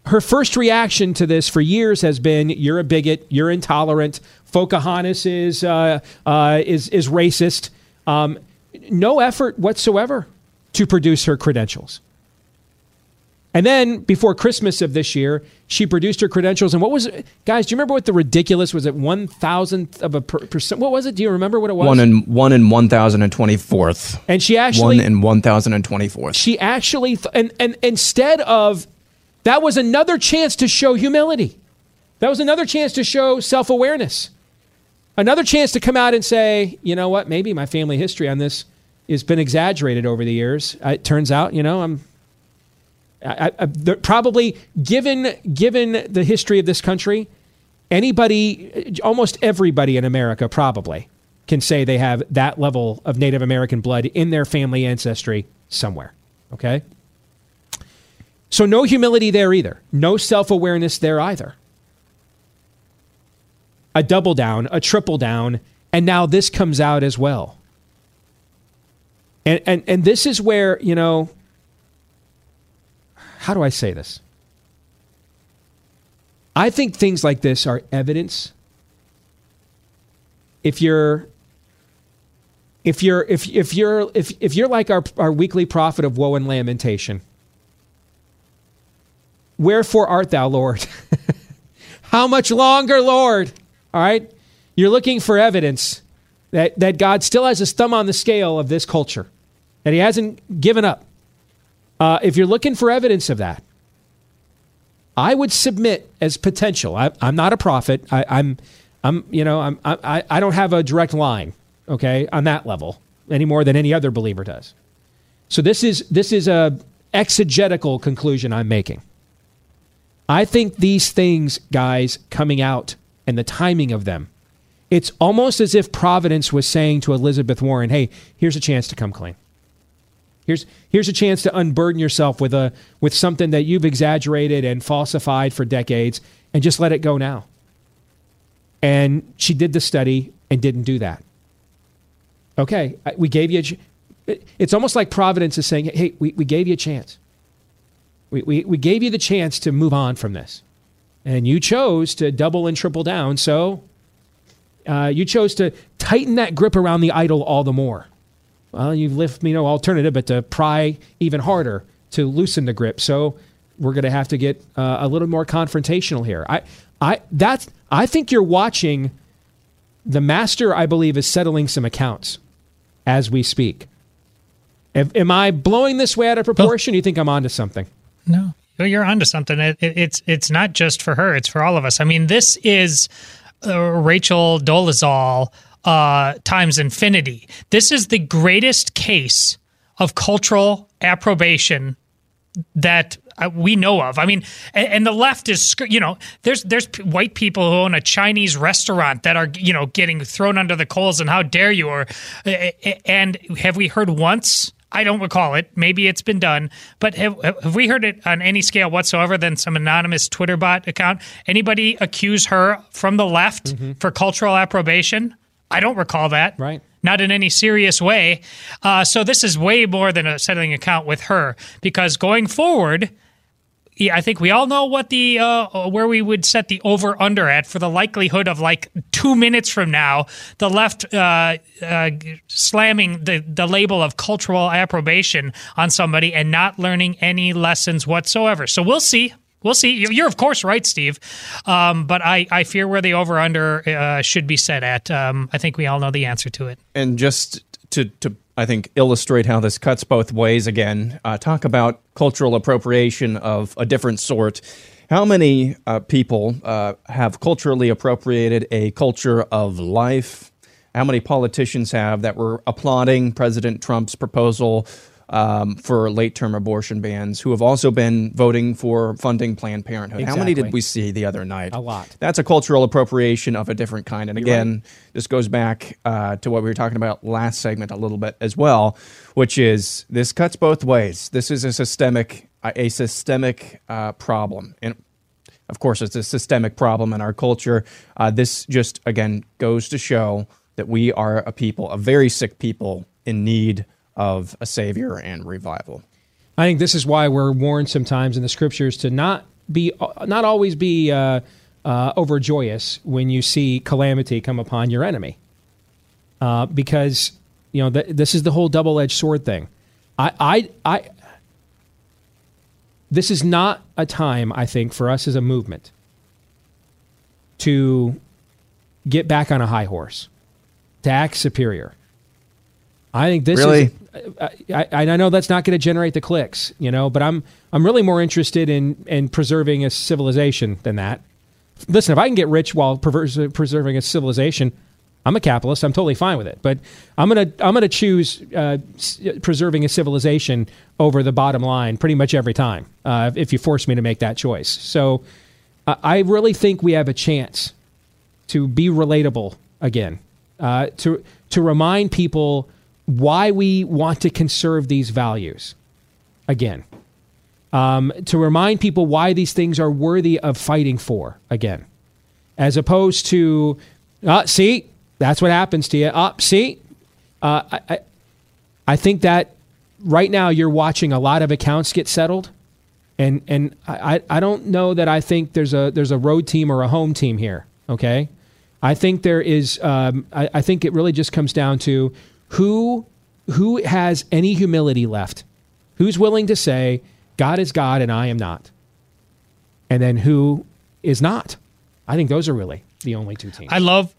Her first reaction to this for years has been you're a bigot, you're intolerant, Pocahontas is, uh, uh, is, is racist. Um, no effort whatsoever to produce her credentials. And then before Christmas of this year, she produced her credentials. And what was it? Guys, do you remember what the ridiculous was? It one thousandth of a per- percent? What was it? Do you remember what it was? One in one in one thousand and twenty fourth. And she actually- one in one thousand and twenty fourth. she actually th- and and instead of that was another chance to show humility that was another chance to show self-awareness another chance to come out and say you know what maybe my family history on this has been exaggerated over the years it turns out you know i'm Probably given given the history of this country anybody almost everybody in america probably can say they have that level of native american blood in their family ancestry somewhere okay? So no humility there either. No self-awareness there either. A double down a triple down and now this comes out as well. And and and this is where you know how do I say this? I think things like this are evidence. If you're if you're if if you're if if you're like our our weekly prophet of woe and lamentation, wherefore art thou, Lord? How much longer, Lord? All right? You're looking for evidence that, that God still has his thumb on the scale of this culture, that he hasn't given up. Uh, if you're looking for evidence of that, I would submit as potential. I, I'm not a prophet. I, I'm, I'm, you know, I'm, I, I don't have a direct line, okay, on that level any more than any other believer does. So this is this is a exegetical conclusion I'm making. I think these things, guys, coming out and the timing of them, it's almost as if Providence was saying to Elizabeth Warren, "Hey, here's a chance to come clean. Here's here's a chance to unburden yourself with a with something that you've exaggerated and falsified for decades, and just let it go now." And she did the study and didn't do that. Okay, we gave you. A, it's almost like Providence is saying, "Hey, we, we gave you a chance. We, we we gave you the chance to move on from this, and you chose to double and triple down. So." Uh, you chose to tighten that grip around the idol all the more. Well, you've left me no alternative but to pry even harder to loosen the grip. So we're going to have to get uh, a little more confrontational here. I, I, that's, I think you're watching. The master, I believe, is settling some accounts as we speak. Am, I blowing this way out of proportion? You think I'm onto something? No, you're onto something. It, it, it's it's not just for her; it's for all of us. I mean, this is uh, Rachel Dolezal uh, times infinity. This is the greatest case of cultural approbation that uh, we know of. I mean, and, the left is, you know, there's there's white people who own a Chinese restaurant that are, you know, getting thrown under the coals, and how dare you? Or and have we heard once? I don't recall it. Maybe it's been done, but have, have we heard it on any scale whatsoever than some anonymous Twitter bot account? Anybody accuse her from the left for cultural approbation? I don't recall that. Right not in any serious way. Uh, so this is way more than a settling account with her because going forward, yeah, I think we all know what the uh, where we would set the over under at for the likelihood of like two minutes from now, the left uh, uh, slamming the the label of cultural approbation on somebody and not learning any lessons whatsoever. So we'll see. We'll see. You're, of course right, Steve, um, but I, I fear where the over under uh, should be set at. Um, I think we all know the answer to it. And just to, to I think, illustrate how this cuts both ways again, uh, talk about cultural appropriation of a different sort. How many uh, people uh, have culturally appropriated a culture of life? How many politicians have that were applauding President Trump's proposal um, for late term abortion bans, who have also been voting for funding Planned Parenthood? How many did we see the other night? A lot. That's a cultural appropriation of a different kind. And You're again, this goes back uh, to what we were talking about last segment a little bit as well, which is this cuts both ways. This is a systemic a systemic uh, problem, and of course, it's a systemic problem in our culture. Uh, this just again goes to show that we are a people, a very sick people, in need of a savior and revival. I think this is why we're warned sometimes in the scriptures to not be, not always be uh, uh, overjoyous when you see calamity come upon your enemy, uh, because you know th- this is the whole double-edged sword thing. I, I, I, this is not a time I think for us as a movement to get back on a high horse, to act superior. I think this Really? is. I, I, I know that's not going to generate the clicks, you know, but I'm I'm really more interested in in preserving a civilization than that. Listen, if I can get rich while preserving a civilization, I'm a capitalist. I'm totally fine with it. But I'm gonna I'm gonna choose uh, preserving a civilization over the bottom line pretty much every time uh, if you force me to make that choice. So uh, I really think we have a chance to be relatable again, uh, to to remind people why we want to conserve these values again, um, to remind people why these things are worthy of fighting for again, as opposed to, uh, see, that's what happens to you. Uh, see, uh, I, I, I think that right now you're watching a lot of accounts get settled and and I, I don't know that I think there's a there's a road team or a home team here. Okay, I think there is. Um, I, I think it really just comes down to who who has any humility left, who's willing to say God is God and I am not, and then who is not. I think those are really the only two teams. I love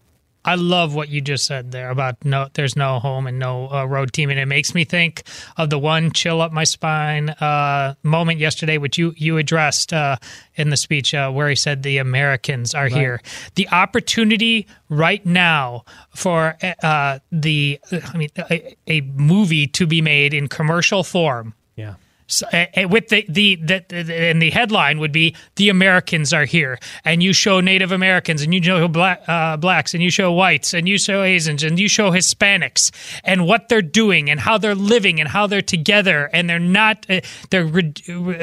I love what you just said there about no there's no home and no uh, road team and it makes me think of the one chill up my spine uh, moment yesterday which you you addressed uh, in the speech uh, where he said the Americans are Right. here the opportunity right now for uh, the I mean a, a movie to be made in commercial form Yeah. Uh, uh, with the, the the the and the headline would be the Americans are here, and you show Native Americans, and you show black, uh, blacks, and you show whites, and you show Asians, and you show Hispanics, and what they're doing, and how they're living, and how they're together, and they're not uh, they're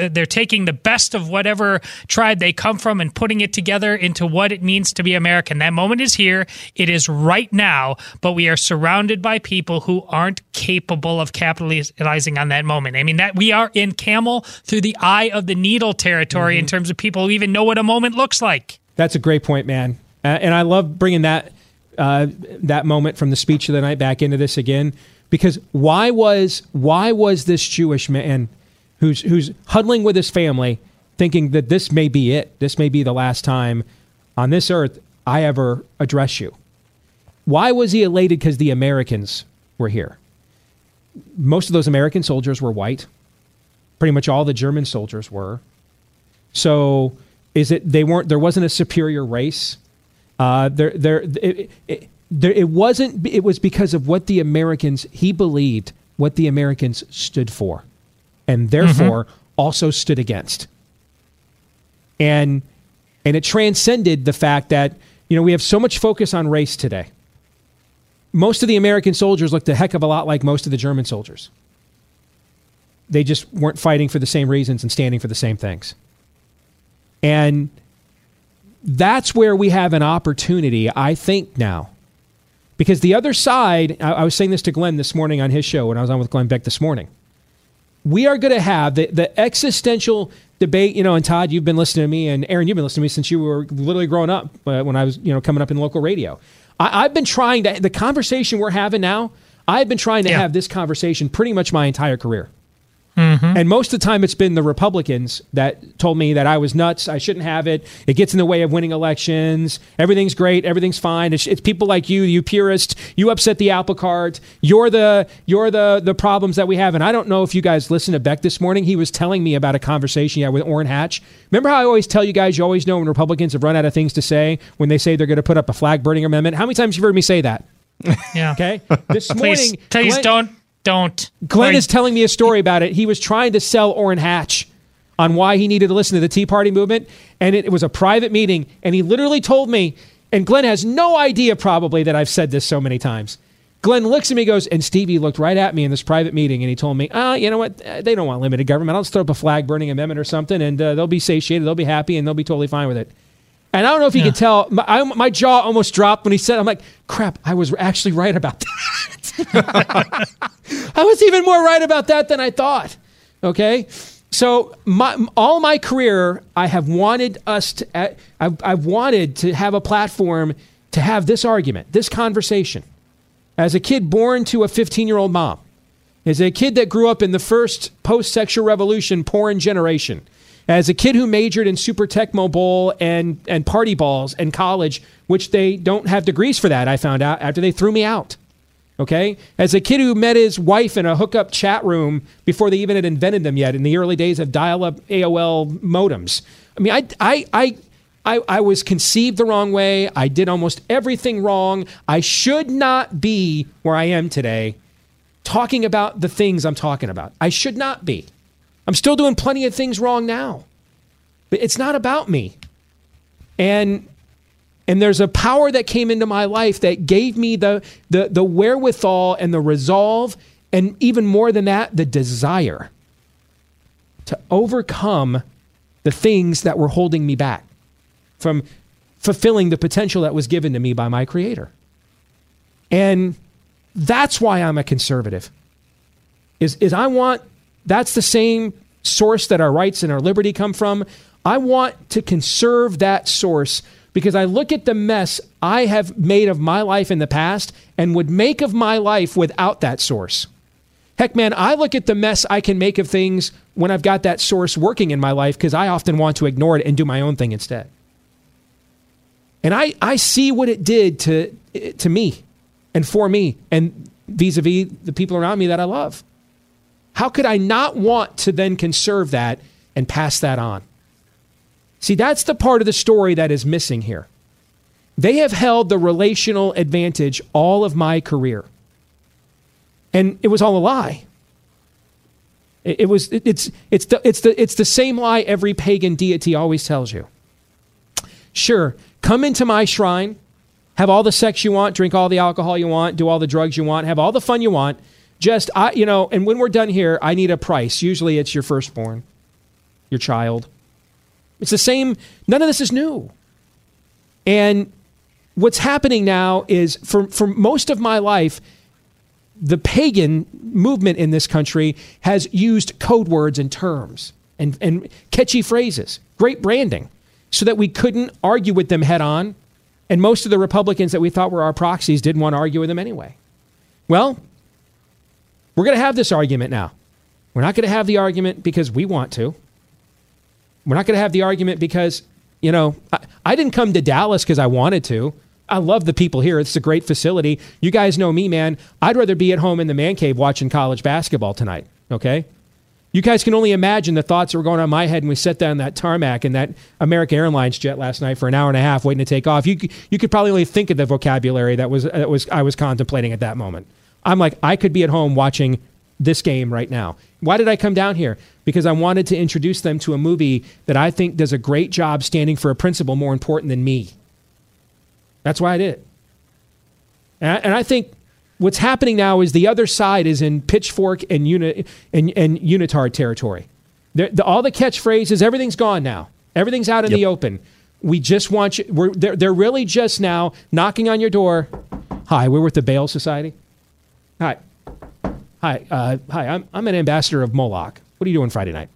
they're taking the best of whatever tribe they come from and putting it together into what it means to be American. That moment is here. It is right now, but we are surrounded by people who aren't capable of capitalizing on that moment. I mean that we are in camel through the eye of the needle territory mm-hmm. in terms of people who even know what a moment looks like. That's a great point, man. Uh, and I love bringing that uh, that moment from the speech of the night back into this again because why was why was this Jewish man who's who's huddling with his family thinking that this may be it this may be the last time on this earth I ever address you why was he elated because the Americans were here most of those American soldiers were white Pretty much all the German soldiers were. So is it they weren't there wasn't a superior race. Uh, there there it, it, there it wasn't it was because of what the Americans he believed what the Americans stood for and therefore mm-hmm. also stood against. And and it transcended the fact that you know we have so much focus on race today. Most of the American soldiers looked a heck of a lot like most of the German soldiers they just weren't fighting for the same reasons and standing for the same things. And that's where we have an opportunity, I think, now. Because the other side, I, I was saying this to Glenn this morning on his show when I was on with Glenn Beck this morning. We are going to have the, the existential debate, you know, and Todd, you've been listening to me, and Aaron, you've been listening to me since you were literally growing up uh, when I was, you know, coming up in local radio. I, have been trying to, the conversation we're having now, I've been trying to yeah. have this conversation pretty much my entire career. Mm-hmm. And most of the time, it's been the Republicans that told me that I was nuts. I shouldn't have it. It gets in the way of winning elections. Everything's great. Everything's fine. It's, it's people like you, you purist. You upset the apple cart. You're the you're the the problems that we have. And I don't know if you guys listened to Beck this morning. He was telling me about a conversation he had with Orrin Hatch. Remember how I always tell you guys, you always know when Republicans have run out of things to say when they say they're going to put up a flag burning amendment. How many times have you heard me say that? Yeah. Okay. This morning, please, please Glenn, don't don't. Glenn is telling me a story about it. He was trying to sell Orrin Hatch on why he needed to listen to the Tea Party movement, and it, it was a private meeting, and he literally told me, and Glenn has no idea probably that I've said this so many times. Glenn looks at me, goes, and Stevie looked right at me in this private meeting, and he told me, ah, you know what? They don't want limited government. I'll just throw up a flag burning amendment or something, and uh, they'll be satiated, they'll be happy, and they'll be totally fine with it. And I don't know if you yeah. could tell, my, I, my, jaw almost dropped when he said, I'm like, crap, I was actually right about that. I was even more right about that than I thought. Okay? So my, all my career, I have wanted us to, I've, I've wanted to have a platform to have this argument, this conversation. As a kid born to a 15 year old mom, as a kid that grew up in the first post sexual revolution porn generation, as a kid who majored in Super Tecmo Bowl and, and party balls in college, which they don't have degrees for that, I found out after they threw me out. Okay? As a kid who met his wife in a hookup chat room before they even had invented them yet in the early days of dial up AOL modems. I mean, I, I, I, I, I was conceived the wrong way. I did almost everything wrong. I should not be where I am today talking about the things I'm talking about. I should not be. I'm still doing plenty of things wrong now. But it's not about me. And and there's a power that came into my life that gave me the the the wherewithal and the resolve and even more than that, the desire to overcome the things that were holding me back from fulfilling the potential that was given to me by my creator. And that's why I'm a conservative. Is is I want that's the same source that our rights and our liberty come from. I want to conserve that source because I look at the mess I have made of my life in the past and would make of my life without that source. Heck, man, I look at the mess I can make of things when I've got that source working in my life because I often want to ignore it and do my own thing instead. And I, I see what it did to, to me and for me and vis a vis the people around me that I love. How could I not want to then conserve that and pass that on? See, that's the part of the story that is missing here. They have held the relational advantage all of my career. And it was all a lie. It, was. It, it's it's the it's the it's the same lie every pagan deity always tells you. Sure, come into my shrine, have all the sex you want, drink all the alcohol you want, do all the drugs you want, have all the fun you want. Just I, you know, and when we're done here, I need a price. Usually, it's your firstborn, your child. It's the same. None of this is new. And what's happening now is for, for most of my life, the pagan movement in this country has used code words and terms and, and catchy phrases, great branding, so that we couldn't argue with them head on. And most of the Republicans that we thought were our proxies didn't want to argue with them anyway. Well, we're going to have this argument now. We're not going to have the argument because we want to. We're not going to have the argument because, you know, I, I didn't come to Dallas because I wanted to. I love the people here. It's a great facility. You guys know me, man. I'd rather be at home in the man cave watching college basketball tonight, okay? You guys can only imagine the thoughts that were going on in my head when we sat down that tarmac in that American Airlines jet last night for an hour and a half waiting to take off. You, you could probably only think of the vocabulary that was, that was I was contemplating at that moment. I'm like, I could be at home watching this game right now. Why did I come down here? Because I wanted to introduce them to a movie that I think does a great job standing for a principle more important than me. That's why I did. And I, and I think what's happening now is the other side is in pitchfork and, uni, and, and unitard territory. The, the, all the catchphrases, everything's gone now. Everything's out in yep. the open. We just want you. We're, they're, they're really just now knocking on your door. Hi, we're with the Baal Society. Hi. Hi. Uh, hi, I'm, I'm an ambassador of Moloch. What are you doing Friday night?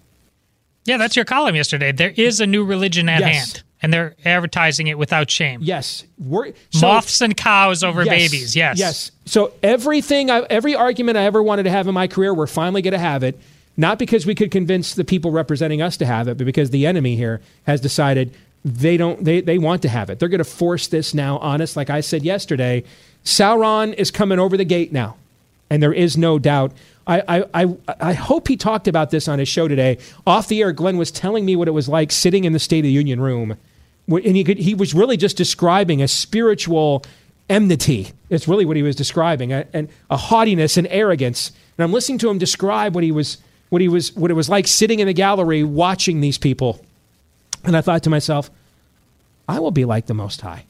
Yeah, that's your column yesterday. There is a new religion at Yes. hand, and they're advertising it without shame. Yes. We're, so- Moths and cows over Yes, babies. Yes. Yes. So everything, I, every argument I ever wanted to have in my career, we're finally going to have it. Not because we could convince the people representing us to have it, but because the enemy here has decided they don't. They they want to have it. They're going to force this now on us. Like I said yesterday, Sauron is coming over the gate now, and there is no doubt. I, I, I, I hope he talked about this on his show today. Off the air, Glenn was telling me what it was like sitting in the State of the Union room and he could, he was really just describing a spiritual enmity. It's really what he was describing, a, and a haughtiness and arrogance. And I'm listening to him describe what he was what he was what it was like sitting in the gallery watching these people. And I thought to myself, I will be like the Most High.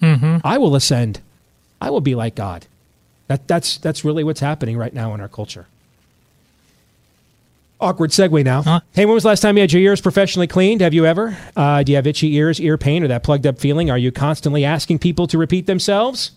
Mm-hmm. I will ascend. I will be like God. That, that's, that's really what's happening right now in our culture. Awkward segue now. Hey, when was the last time you had your ears professionally cleaned? Have you ever? Uh, do you have itchy ears, ear pain, or that plugged up feeling? Are you constantly asking people to repeat themselves?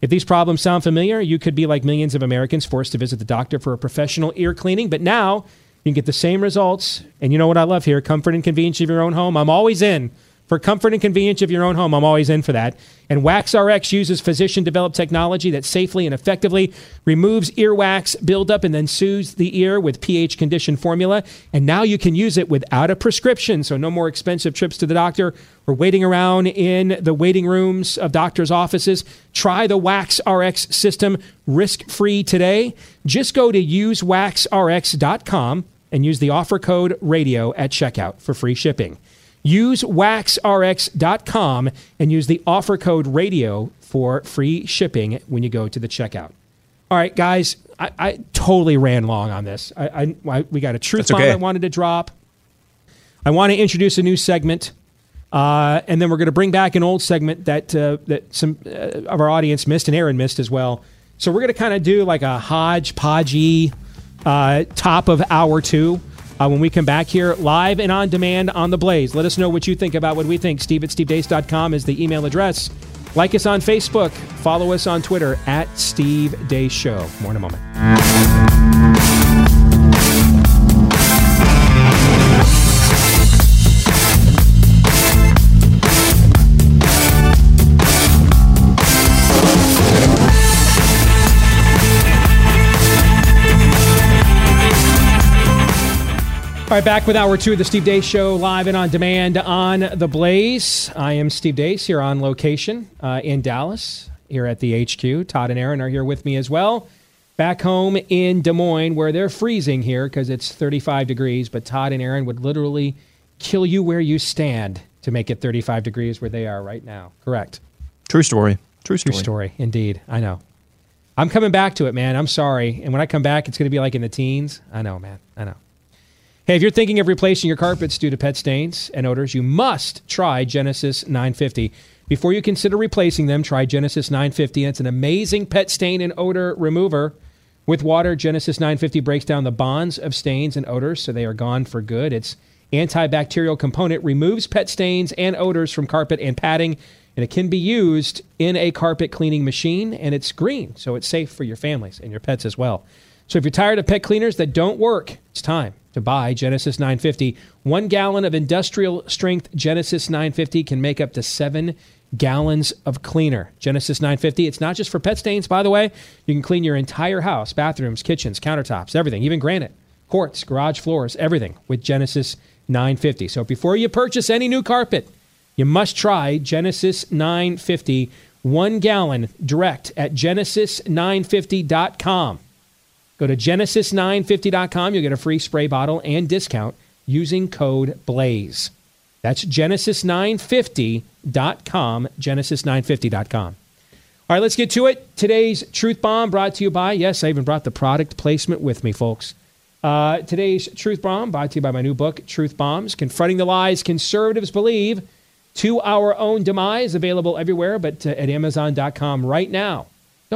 If these problems sound familiar, you could be like millions of Americans forced to visit the doctor for a professional ear cleaning. But now you can get the same results. And you know what I love here comfort and convenience of your own home. I'm always in. For comfort and convenience of your own home, I'm always in for that. And WaxRx uses physician developed technology that safely and effectively removes earwax buildup and then soothes the ear with pH conditioned formula. And now you can use it without a prescription. So no more expensive trips to the doctor or waiting around in the waiting rooms of doctors' offices. Try the WaxRx system risk free today. Just go to usewaxrx.com and use the offer code radio at checkout for free shipping. Use waxrx.com and use the offer code radio for free shipping when you go to the checkout. All right, guys, I, I totally ran long on this. I, I, I- we got a truth bomb okay. I wanted to drop. I want to introduce a new segment, uh, and then we're going to bring back an old segment that uh, that some uh, of our audience missed and Aaron missed as well. So we're going to kind of do like a hodgepodgey uh, top of hour two. Uh, when we come back here live and on demand on the Blaze, let us know what you think about what we think. Steve at stevedeace.com is the email address. Like us on Facebook. Follow us on Twitter at Steve Deace Show. More in a moment. All right, back with hour two of the Steve Deace Show, live and on demand on The Blaze. I am Steve Deace here on location uh, in Dallas, here at the HQ. Todd and Aaron are here with me as well. Back home in Des Moines, where they're freezing here because it's 35 degrees, but Todd and Aaron would literally kill you where you stand to make it 35 degrees where they are right now. Correct. True story. True story. True story, indeed. I know. I'm coming back to it, man. I'm sorry. And when I come back, it's going to be like in the teens. I know, man. I know. Hey, if you're thinking of replacing your carpets due to pet stains and odors, you must try Genesis 950. Before you consider replacing them, try Genesis 950. It's an amazing pet stain and odor remover. With water, Genesis 950 breaks down the bonds of stains and odors so they are gone for good. Its antibacterial component removes pet stains and odors from carpet and padding, and it can be used in a carpet cleaning machine, and it's green, so it's safe for your families and your pets as well. So if you're tired of pet cleaners that don't work, it's time to buy Genesis 950. One gallon of industrial strength Genesis 950 can make up to seven gallons of cleaner. Genesis 950, it's not just for pet stains, by the way. You can clean your entire house, bathrooms, kitchens, countertops, everything, even granite, quartz, garage floors, everything with Genesis 950. So before you purchase any new carpet, you must try Genesis 950, one gallon direct at genesis950.com. Go to genesis950.com. You'll get a free spray bottle and discount using code BLAZE. That's genesis950.com. Genesis950.com. All right, let's get to it. Today's Truth Bomb brought to you by, yes, I even brought the product placement with me, folks. Uh, today's Truth Bomb brought to you by my new book, Truth Bombs Confronting the Lies Conservatives Believe to Our Own Demise, available everywhere, but uh, at Amazon.com right now.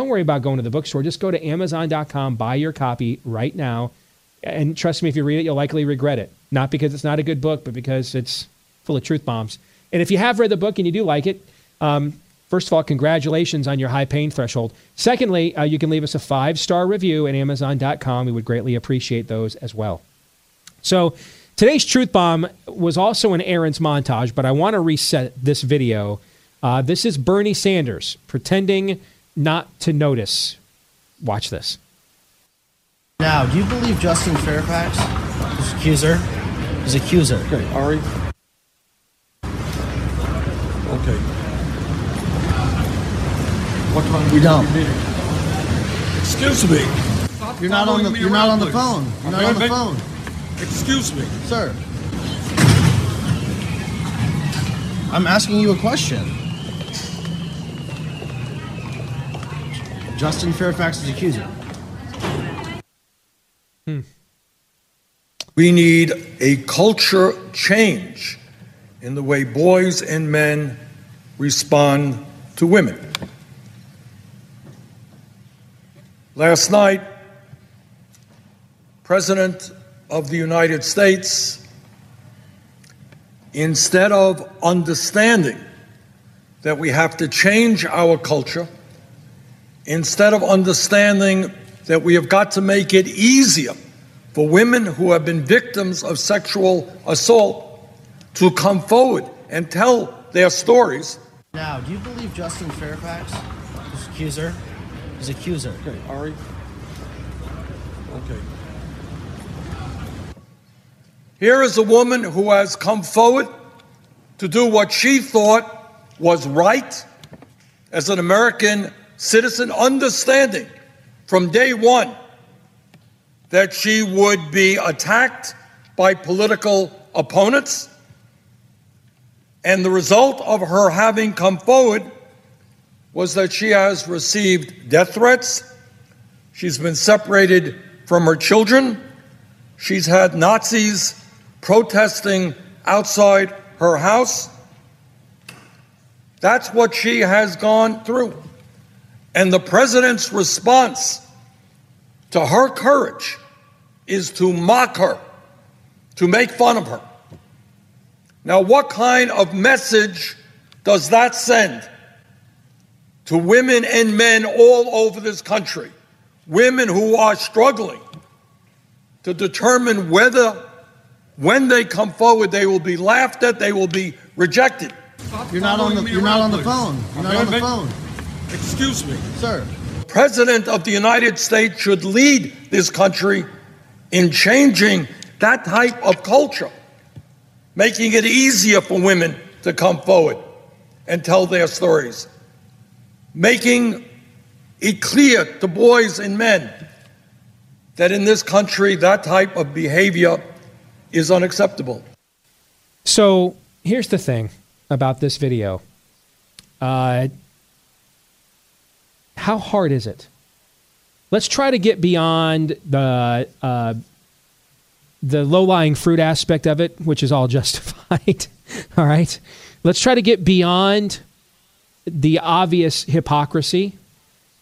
Don't worry about going to the bookstore. Just go to Amazon.com, buy your copy right now. And trust me, if you read it, you'll likely regret it. Not because it's not a good book, but because it's full of truth bombs. And if you have read the book and you do like it, um, first of all, congratulations on your high pain threshold. Secondly, uh, you can leave us a five star review at Amazon.com. We would greatly appreciate those as well. So today's truth bomb was also an Aaron's montage, but I want to reset this video. Uh, this is Bernie Sanders pretending not to notice. Watch this. Now, do you believe Justin Fairfax, his accuser, his accuser? Okay, Ari. Okay. What time? You don't. Excuse me. You're not on the. You're not on the phone. You're not on the phone, Excuse me. sir. I'm asking you a question. Justin Fairfax's accuser. Hmm. We need a culture change in the way boys and men respond to women. Last night, President of the United States, instead of understanding that we have to change our culture, instead of understanding that we have got to make it easier for women who have been victims of sexual assault to come forward and tell their stories. Now, do you believe Justin Fairfax, his accuser, his accuser? Okay, Ari. Okay. Here is a woman who has come forward to do what she thought was right as an American citizen, understanding from day one that she would be attacked by political opponents. And the result of her having come forward was that she has received death threats. She's been separated from her children. She's had Nazis protesting outside her house. That's what she has gone through. And the president's response to her courage is to mock her, to make fun of her. Now, what kind of message does that send to women and men all over this country? Women who are struggling to determine whether, when they come forward, they will be laughed at, they will be rejected. You're not on the. You're not on the phone. You're not on the phone, Excuse me. sir. President of the United States should lead this country in changing that type of culture, making it easier for women to come forward and tell their stories, making it clear to boys and men that in this country that type of behavior is unacceptable. So here's the thing about this video. Uh, how hard is it let's try to get beyond the uh, the low lying fruit aspect of it, which is all justified. all right, let's try to get beyond the obvious hypocrisy,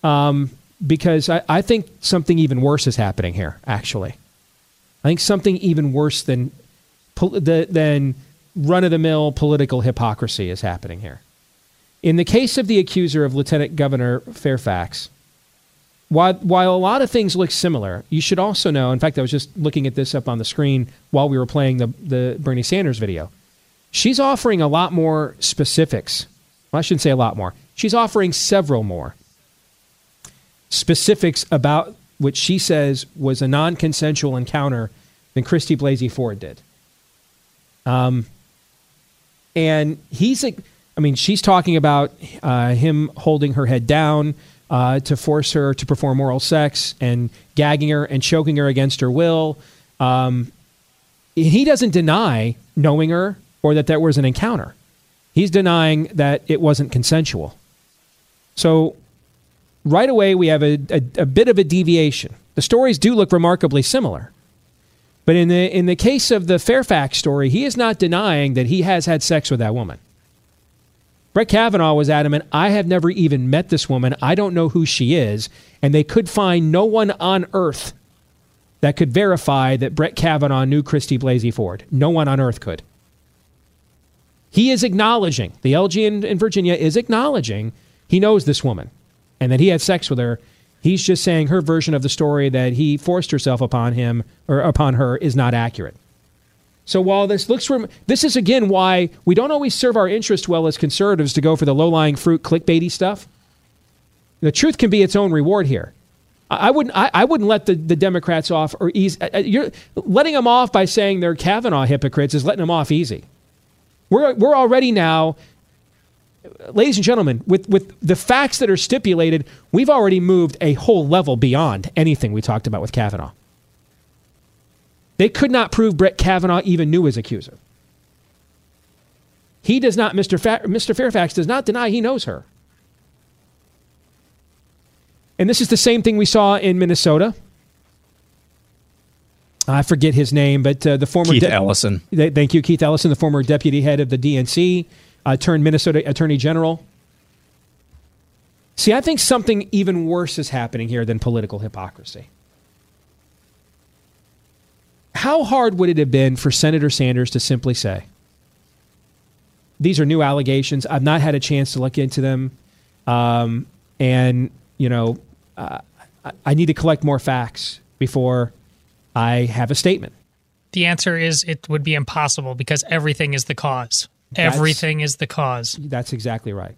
um, because I, I think something even worse is happening here. Actually, I think something even worse than than run of the mill political hypocrisy is happening here. In the case of the accuser of Lieutenant Governor Fairfax, while, while a lot of things look similar, you should also know. In fact, I was just looking at this up on the screen while we were playing the, the Bernie Sanders video. She's offering a lot more specifics. Well, I shouldn't say a lot more. She's offering several more specifics about what she says was a non consensual encounter than Christy Blasey Ford did. Um, and he's, I mean, she's talking about uh, him holding her head down uh, to force her to perform oral sex and gagging her and choking her against her will. Um, he doesn't deny knowing her or that there was an encounter. He's denying that it wasn't consensual. So right away, we have a, a, a bit of a deviation. The stories do look remarkably similar. But in the in the case of the Fairfax story, he is not denying that he has had sex with that woman. Brett Kavanaugh was adamant, I have never even met this woman. I don't know who she is. And they could find no one on earth that could verify that Brett Kavanaugh knew Christy Blasey Ford. No one on earth could. He is acknowledging, the LG in, in Virginia is acknowledging he knows this woman and that he had sex with her He's just saying her version of the story that he forced herself upon him or upon her is not accurate. So while this looks from this is again why we don't always serve our interest well as conservatives to go for the low-lying fruit clickbaity stuff. The truth can be its own reward here. I wouldn't. I, I, wouldn't let the, the Democrats off or easy. Uh, uh, you're letting them off by saying they're Kavanaugh hypocrites is letting them off easy. We're we're already now ladies and gentlemen, with, with the facts that are stipulated, we've already moved a whole level beyond anything we talked about with Kavanaugh. They could not prove Brett Kavanaugh even knew his accuser. He does not, Mr. Fa- Mr. Fairfax does not deny he knows her. And this is the same thing we saw in Minnesota. I forget his name, but uh, the former Keith de- Ellison. thank you, Keith Ellison, the former deputy head of the DNC uh, turned Minnesota Attorney General. See, I think something even worse is happening here than political hypocrisy. How hard would it have been for Senator Sanders to simply say, These are new allegations. I've not had a chance to look into them. Um, and, you know, uh, I need to collect more facts before I have a statement. The answer is it would be impossible because everything is the cause. Everything is the cause. That's exactly right.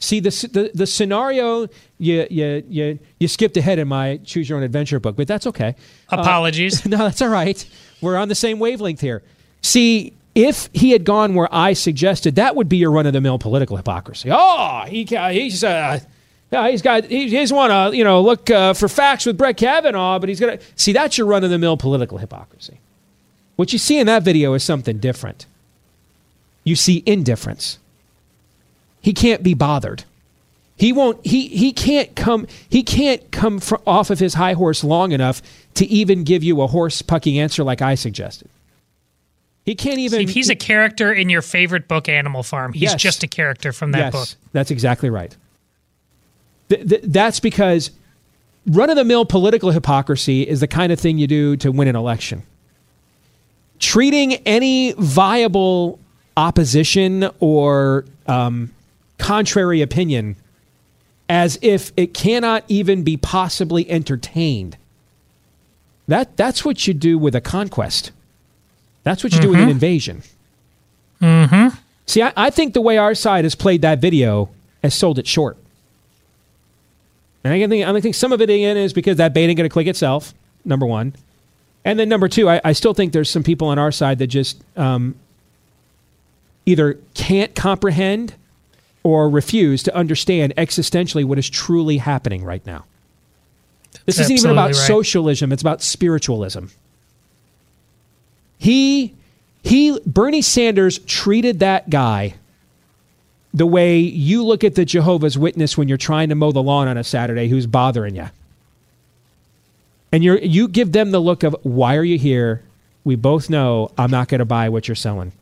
See the, the the scenario you you you you skipped ahead in my choose your own adventure book, but that's okay. Apologies. Uh, no, that's all right. We're on the same wavelength here. See, if he had gone where I suggested, that would be your run of the mill political hypocrisy. Oh, he he's uh, yeah, he's got he, he doesn't want to you know look uh, for facts with Brett Kavanaugh, but he's gonna see that's your run of the mill political hypocrisy. What you see in that video is something different you see indifference. He can't be bothered. He won't. He he can't come. He can't come fr- off of his high horse long enough to even give you a horse pucking answer like I suggested. He can't even. See, he's a character in your favorite book, Animal Farm. He's Yes. just a character from that yes, book. That's exactly right. Th- th- that's because run of the mill political hypocrisy is the kind of thing you do to win an election. Treating any viable opposition or um, contrary opinion as if it cannot even be possibly entertained. That, that's what you do with a conquest. That's what you do with an invasion. Mm-hmm. See, I, I think the way our side has played that video has sold it short. And I think, I think some of it again is because that bait ain't going to click itself, number one. And then number two, I, I still think there's some people on our side that just um, either can't comprehend or refuse to understand existentially what is truly happening right now. This That's isn't even about right. socialism, it's about spiritualism. He he Bernie Sanders treated that guy the way you look at the Jehovah's Witness when you're trying to mow the lawn on a Saturday who's bothering you. and you you give them the look of why are you here? We both know I'm not going to buy what you're selling.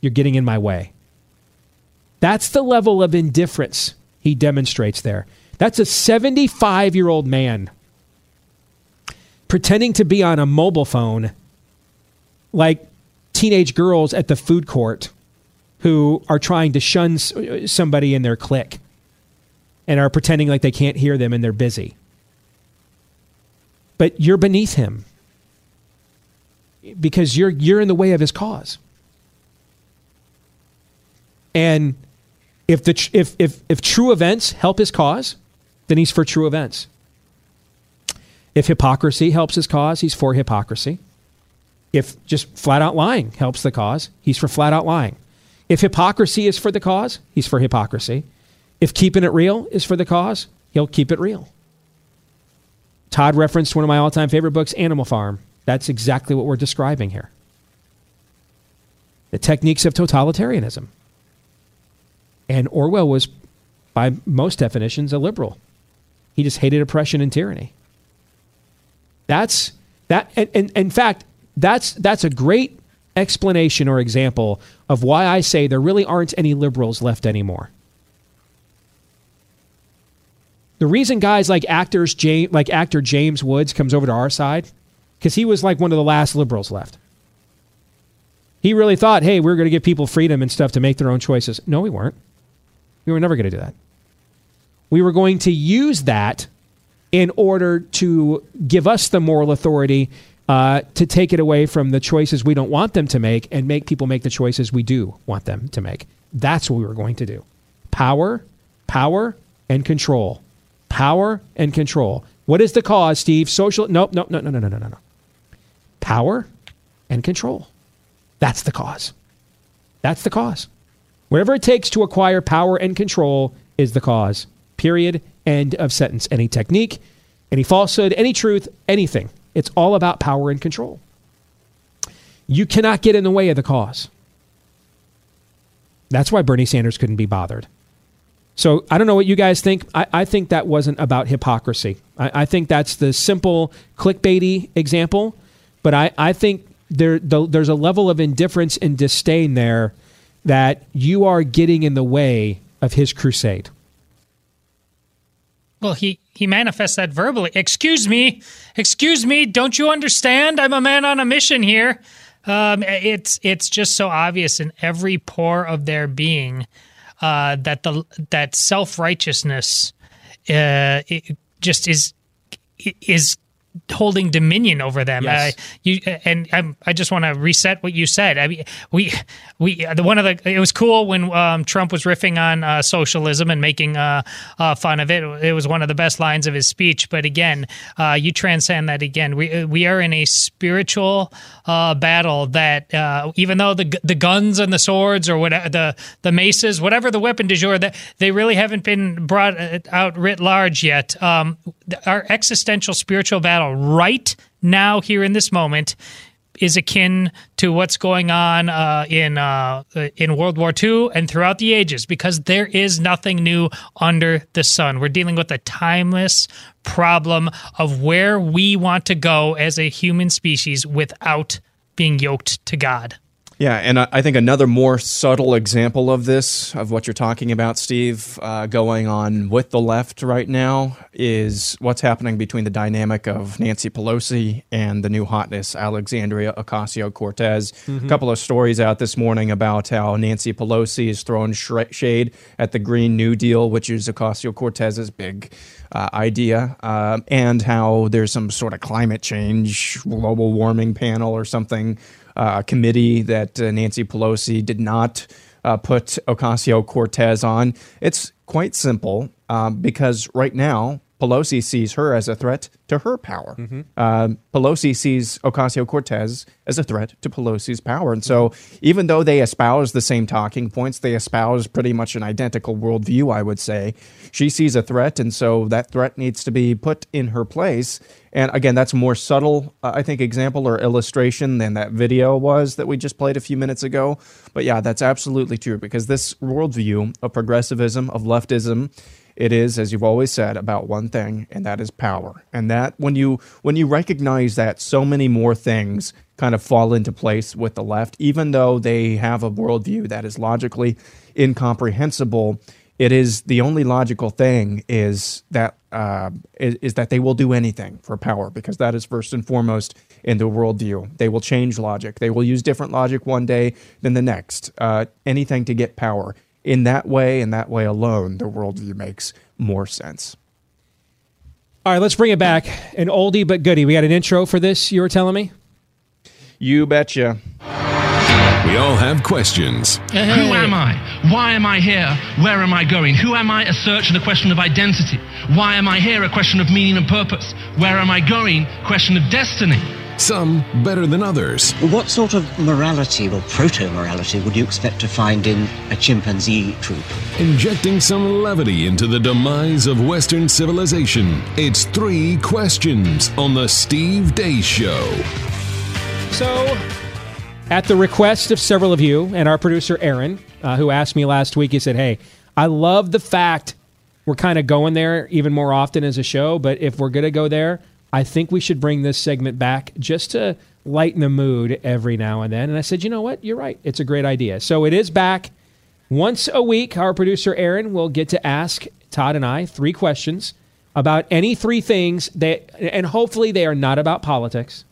You're getting in my way. That's the level of indifference he demonstrates there. That's a 75 year old man pretending to be on a mobile phone like teenage girls at the food court who are trying to shun uh, somebody in their clique and are pretending like they can't hear them and they're busy. But you're beneath him because you're you're in the way of his cause. And if the if if if true events help his cause, then he's for true events. If hypocrisy helps his cause, he's for hypocrisy. If just flat out lying helps the cause, he's for flat out lying. If hypocrisy is for the cause, he's for hypocrisy. If keeping it real is for the cause, he'll keep it real. Todd referenced one of my all time favorite books, Animal Farm. That's exactly what we're describing here. The techniques of totalitarianism. And Orwell was, by most definitions, a liberal. He just hated oppression and tyranny. That's that. And, and, in fact, that's that's a great explanation or example of why I say there really aren't any liberals left anymore. The reason guys like actors James, like actor James Woods comes over to our side because he was like one of the last liberals left. He really thought, hey, we're going to give people freedom and stuff to make their own choices. No, we weren't. We were never going to do that. We were going to use that in order to give us the moral authority uh, to take it away from the choices we don't want them to make and make people make the choices we do want them to make. That's what we were going to do. Power, power, and control. Power and control. What is the cause, Steve? Social. Nope, nope, no, no, no, no, no, no. Power and control. That's the cause. That's the cause. Whatever it takes to acquire power and control is the cause. Period. End of sentence. Any technique, any falsehood, any truth, anything it's all about power and control. You cannot get in the way of the cause. That's why Bernie Sanders couldn't be bothered. So I don't know what you guys think. I, I think that wasn't about hypocrisy. I, I, think that's the simple clickbaity example. But I, I think there the, there's a level of indifference and disdain there that you are getting in the way of his crusade. Well, he he manifests that verbally. Excuse me, excuse me. Don't you understand? I'm a man on a mission here. Um, it's it's just so obvious in every pore of their being uh, that the that self righteousness uh, just is is holding dominion over them. Yes. Uh, you and I'm, i just want to reset what you said. I mean, we we the one of the it was cool when um, Trump was riffing on uh, socialism and making uh, uh fun of it. It was one of the best lines of his speech. But again, uh, you transcend that. Again, we we are in a spiritual uh, battle that even though the the guns and the swords or whatever the the maces, whatever the weapon du jour, that they really haven't been brought out writ large yet. Um, our existential spiritual battle battle right now, here in this moment, is akin to what's going on uh, in uh, in World War II and throughout the ages, because there is nothing new under the sun. We're dealing with a timeless problem of where we want to go as a human species without being yoked to God. Yeah, and I think another more subtle example of this, of what you're talking about, Steve, uh, going on with the left right now, is what's happening between the dynamic of Nancy Pelosi and the new hotness, Alexandria Ocasio Cortez. Mm-hmm. A couple of stories out this morning about how Nancy Pelosi is throwing sh- shade at the Green New Deal, which is Ocasio Cortez's big uh, idea, uh, and how there's some sort of climate change, global warming panel or something uh, committee that uh, Nancy Pelosi did not uh, put Ocasio Cortez on. It's quite simple um, because right now Pelosi sees her as a threat to her power. Mm-hmm. Uh, Pelosi sees Ocasio Cortez as a threat to Pelosi's power. And so, even though they espouse the same talking points, they espouse pretty much an identical worldview, I would say. She sees a threat, and so that threat needs to be put in her place. And again, that's more subtle, uh, I think, example or illustration than that video was that we just played a few minutes ago. But yeah, that's absolutely true because this worldview of progressivism, of leftism, It is, as you've always said, about one thing, and that is power. And that when you when you recognize that, so many more things kind of fall into place with the left, even though they have a worldview that is logically incomprehensible. It is the only logical thing is that uh, is, is that they will do anything for power because that is first and foremost in the worldview. They will change logic. They will use different logic one day than the next. Uh, anything to get power. In that way and that way alone, the worldview makes more sense. All right, let's bring it back. An oldie but goodie. We got an intro for this, you were telling me? You betcha. We all have questions. Who am I? Why am I here? Where am I going? Who am I? A search and a question of identity. Why am I here? A question of meaning and purpose. Where am I going? Question of destiny. Some better than others. What sort of morality or proto morality would you expect to find in a chimpanzee troop? Injecting some levity into the demise of Western civilization. It's three questions on The Steve Deace Show. So, at the request of several of you and our producer Aaron, uh, who asked me last week, he said, Hey, I love the fact we're kind of going there even more often as a show, but if we're going to go there, I think we should bring this segment back just to lighten the mood every now and then. And I said, You know what? You're right. It's a great idea. So, it is back once a week. Our producer Aaron will get to ask Todd and I three questions about any three things that, and hopefully they are not about politics.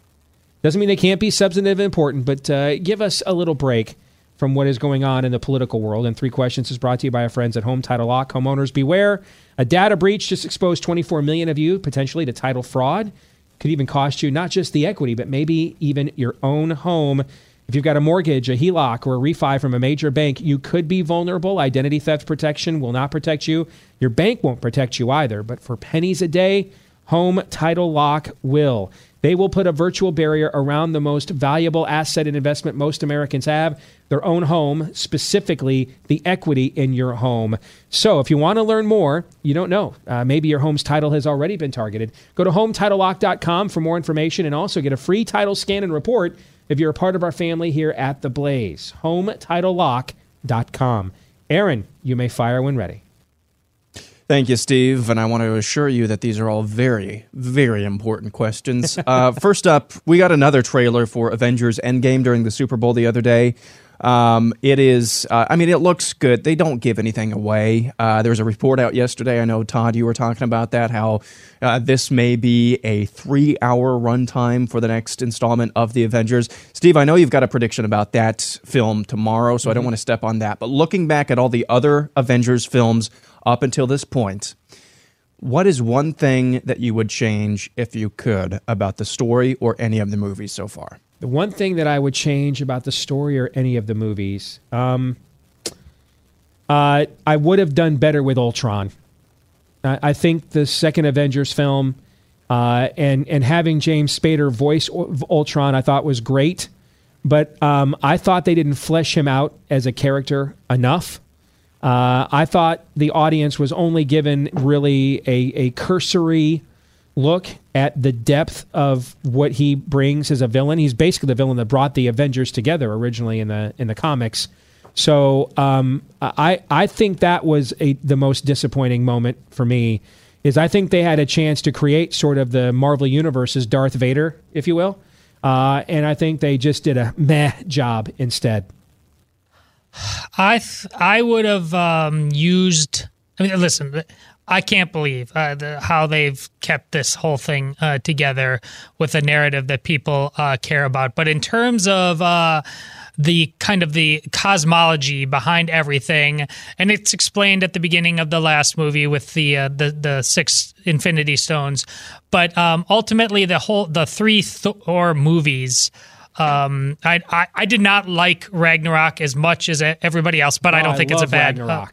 Doesn't mean they can't be substantive and important, but uh, give us a little break from what is going on in the political world. And Three Questions is brought to you by our friends at Home Title Lock. Homeowners beware. A data breach just exposed 24 million of you potentially to title fraud. Could even cost you not just the equity, but maybe even your own home. If you've got a mortgage, a HELOC, or a refi from a major bank, you could be vulnerable. Identity theft protection will not protect you. Your bank won't protect you either. But for pennies a day, Home Title Lock will. They will put a virtual barrier around the most valuable asset and investment most Americans have their own home, specifically the equity in your home. So, if you want to learn more, you don't know, uh, maybe your home's title has already been targeted. Go to HometitleLock.com for more information and also get a free title scan and report if you're a part of our family here at The Blaze. HometitleLock.com. Aaron, you may fire when ready. Thank you, Steve. And I want to assure you that these are all very, very important questions. uh, first up, we got another trailer for Avengers Endgame during the Super Bowl the other day. Um, it is, uh, I mean, it looks good. They don't give anything away. Uh, there was a report out yesterday. I know, Todd, you were talking about that, how uh, this may be a three hour runtime for the next installment of the Avengers. Steve, I know you've got a prediction about that film tomorrow, so mm-hmm. I don't want to step on that. But looking back at all the other Avengers films up until this point, what is one thing that you would change if you could about the story or any of the movies so far? The one thing that I would change about the story or any of the movies, um, uh, I would have done better with Ultron. I, I think the second Avengers film uh, and and having James Spader voice Ultron, I thought was great, but um, I thought they didn't flesh him out as a character enough. Uh, I thought the audience was only given really a, a cursory look at the depth of what he brings as a villain. He's basically the villain that brought the Avengers together originally in the in the comics. So um, I I think that was a the most disappointing moment for me. Is I think they had a chance to create sort of the Marvel Universe's Darth Vader, if you will, uh, and I think they just did a meh job instead. I th- I would have um, used. I mean, listen, I can't believe uh, the, how they've kept this whole thing uh, together with a narrative that people uh, care about. But in terms of uh, the kind of the cosmology behind everything, and it's explained at the beginning of the last movie with the uh, the the six Infinity Stones, but um, ultimately the whole the three Thor movies. Um, I, I, I did not like Ragnarok as much as everybody else, but oh, I don't think it's a bad. Uh,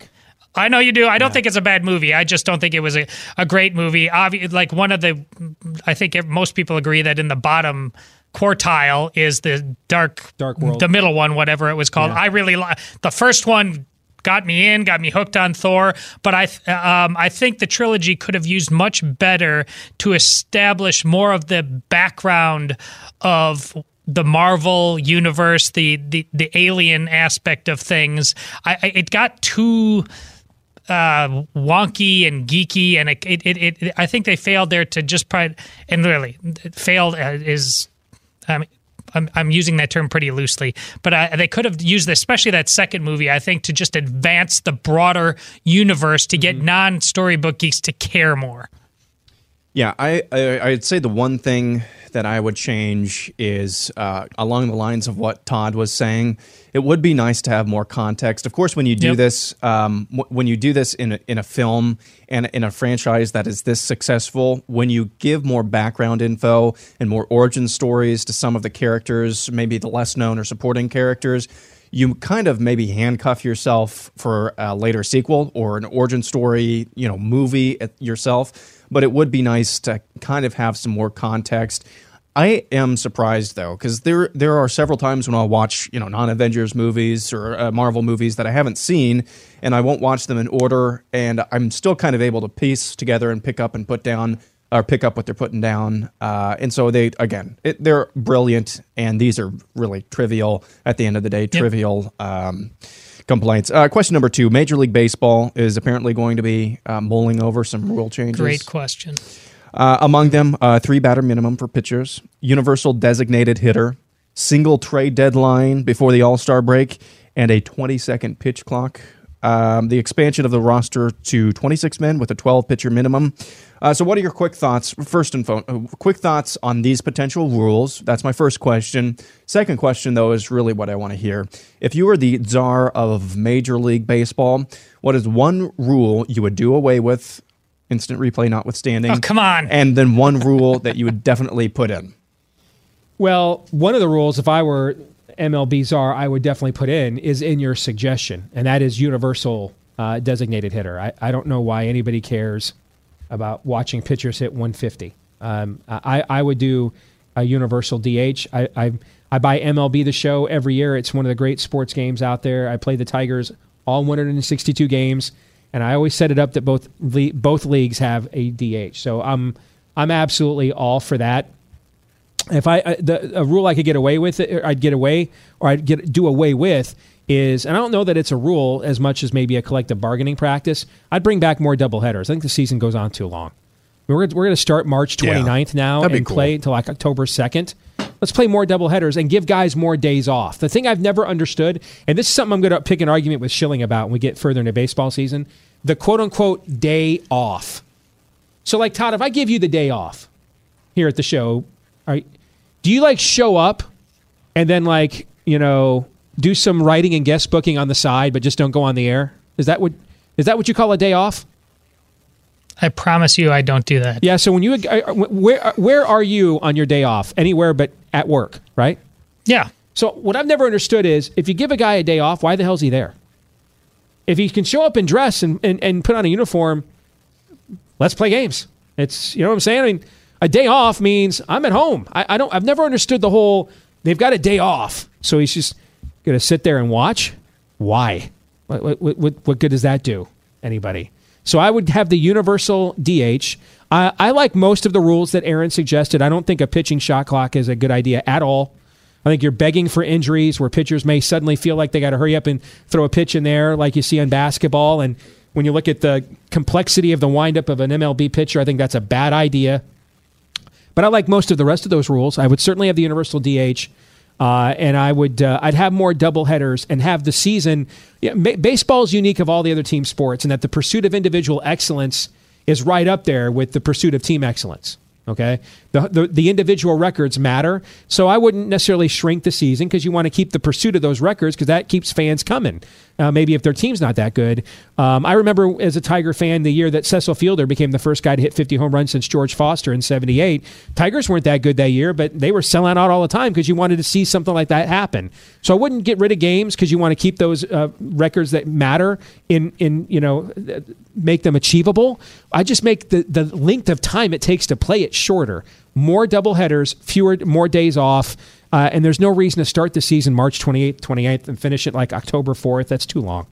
I know you do. I don't yeah. think it's a bad movie. I just don't think it was a, a great movie. Obvi- like one of the, I think most people agree that in the bottom quartile is the dark, dark world, the middle one, whatever it was called. Yeah. I really like the first one. Got me in, got me hooked on Thor, but I um, I think the trilogy could have used much better to establish more of the background of the Marvel universe, the the the alien aspect of things. I, I it got too uh, wonky and geeky, and it, it, it, it, I think they failed there to just probably and really failed uh, is. I mean, I'm, I'm using that term pretty loosely, but I, they could have used, especially that second movie, I think, to just advance the broader universe to get Mm-hmm. non storybook geeks to care more. Yeah, I, I I'd say the one thing that I would change is uh, along the lines of what Todd was saying. It would be nice to have more context. Of course, when you do Yep. this, um, w- when you do this in a, in a film and in a franchise that is this successful, when you give more background info and more origin stories to some of the characters, maybe the less known or supporting characters, you kind of maybe handcuff yourself for a later sequel or an origin story, you know, movie yourself. But it would be nice to kind of have some more context. I am surprised though, because there there are several times when I'll watch you know non Avengers movies or uh, Marvel movies that I haven't seen, and I won't watch them in order, and I'm still kind of able to piece together and pick up and put down or pick up what they're putting down. Uh, and so they again, it, they're brilliant, and these are really trivial at the end of the day, trivial. Um, Complaints. Uh, question number two: Major League Baseball is apparently going to be uh, mulling over some rule changes. Great question. Uh, among them, uh, three batter minimum for pitchers, universal designated hitter, single trade deadline before the All Star break, and a 20 second pitch clock. Um, the expansion of the roster to 26 men with a 12 pitcher minimum. Uh, so, what are your quick thoughts? First and fo- uh, quick thoughts on these potential rules. That's my first question. Second question, though, is really what I want to hear. If you were the czar of Major League Baseball, what is one rule you would do away with instant replay notwithstanding. Oh, come on. And then one rule that you would definitely put in. Well, one of the rules, if I were MLB czar, I would definitely put in is in your suggestion, and that is universal uh, designated hitter. I, I don't know why anybody cares about watching pitchers hit 150. Um, I, I would do a universal DH. I, I, I buy MLB the show every year. It's one of the great sports games out there. I play the Tigers all 162 games, and I always set it up that both le- both leagues have a DH. So I'm I'm absolutely all for that if I uh, the a rule I could get away with it, or I'd get away or I'd get do away with is, and I don't know that it's a rule as much as maybe a collective bargaining practice. I'd bring back more double headers. I think the season goes on too long. We're we're going to start March Yeah. 29th now and cool. play until like October 2nd. Let's play more double headers and give guys more days off. The thing I've never understood, and this is something I'm going to pick an argument with Schilling about when we get further into baseball season, the quote unquote day off. So, like Todd, if I give you the day off here at the show, right, do you like show up and then like you know do some writing and guest booking on the side, but just don't go on the air? Is that what is that what you call a day off? I promise you, I don't do that. Yeah. So when you uh, where where are you on your day off? Anywhere but at work, right? Yeah. So what I've never understood is if you give a guy a day off, why the hell's he there? If he can show up and dress and, and, and put on a uniform, let's play games. It's you know what I'm saying? I mean, a day off means I'm at home. I, I don't I've never understood the whole they've got a day off. So he's just gonna sit there and watch? Why? What what what, what good does that do? Anybody? So I would have the universal DH. I, I like most of the rules that Aaron suggested. I don't think a pitching shot clock is a good idea at all. I think you're begging for injuries where pitchers may suddenly feel like they got to hurry up and throw a pitch in there, like you see in basketball. And when you look at the complexity of the windup of an MLB pitcher, I think that's a bad idea. But I like most of the rest of those rules. I would certainly have the universal DH, uh, and I would uh, I'd have more double headers and have the season. Yeah, baseball is unique of all the other team sports, in that the pursuit of individual excellence is right up there with the pursuit of team excellence. Okay, the, the the individual records matter, so I wouldn't necessarily shrink the season because you want to keep the pursuit of those records because that keeps fans coming. Uh, maybe if their team's not that good. Um, I remember as a Tiger fan the year that Cecil Fielder became the first guy to hit 50 home runs since George Foster in '78. Tigers weren't that good that year, but they were selling out all the time because you wanted to see something like that happen. So I wouldn't get rid of games because you want to keep those uh, records that matter in in you know make them achievable. I just make the the length of time it takes to play it shorter. More double headers, fewer more days off. Uh, and there's no reason to start the season March 28th, 28th, and finish it like October 4th. That's too long.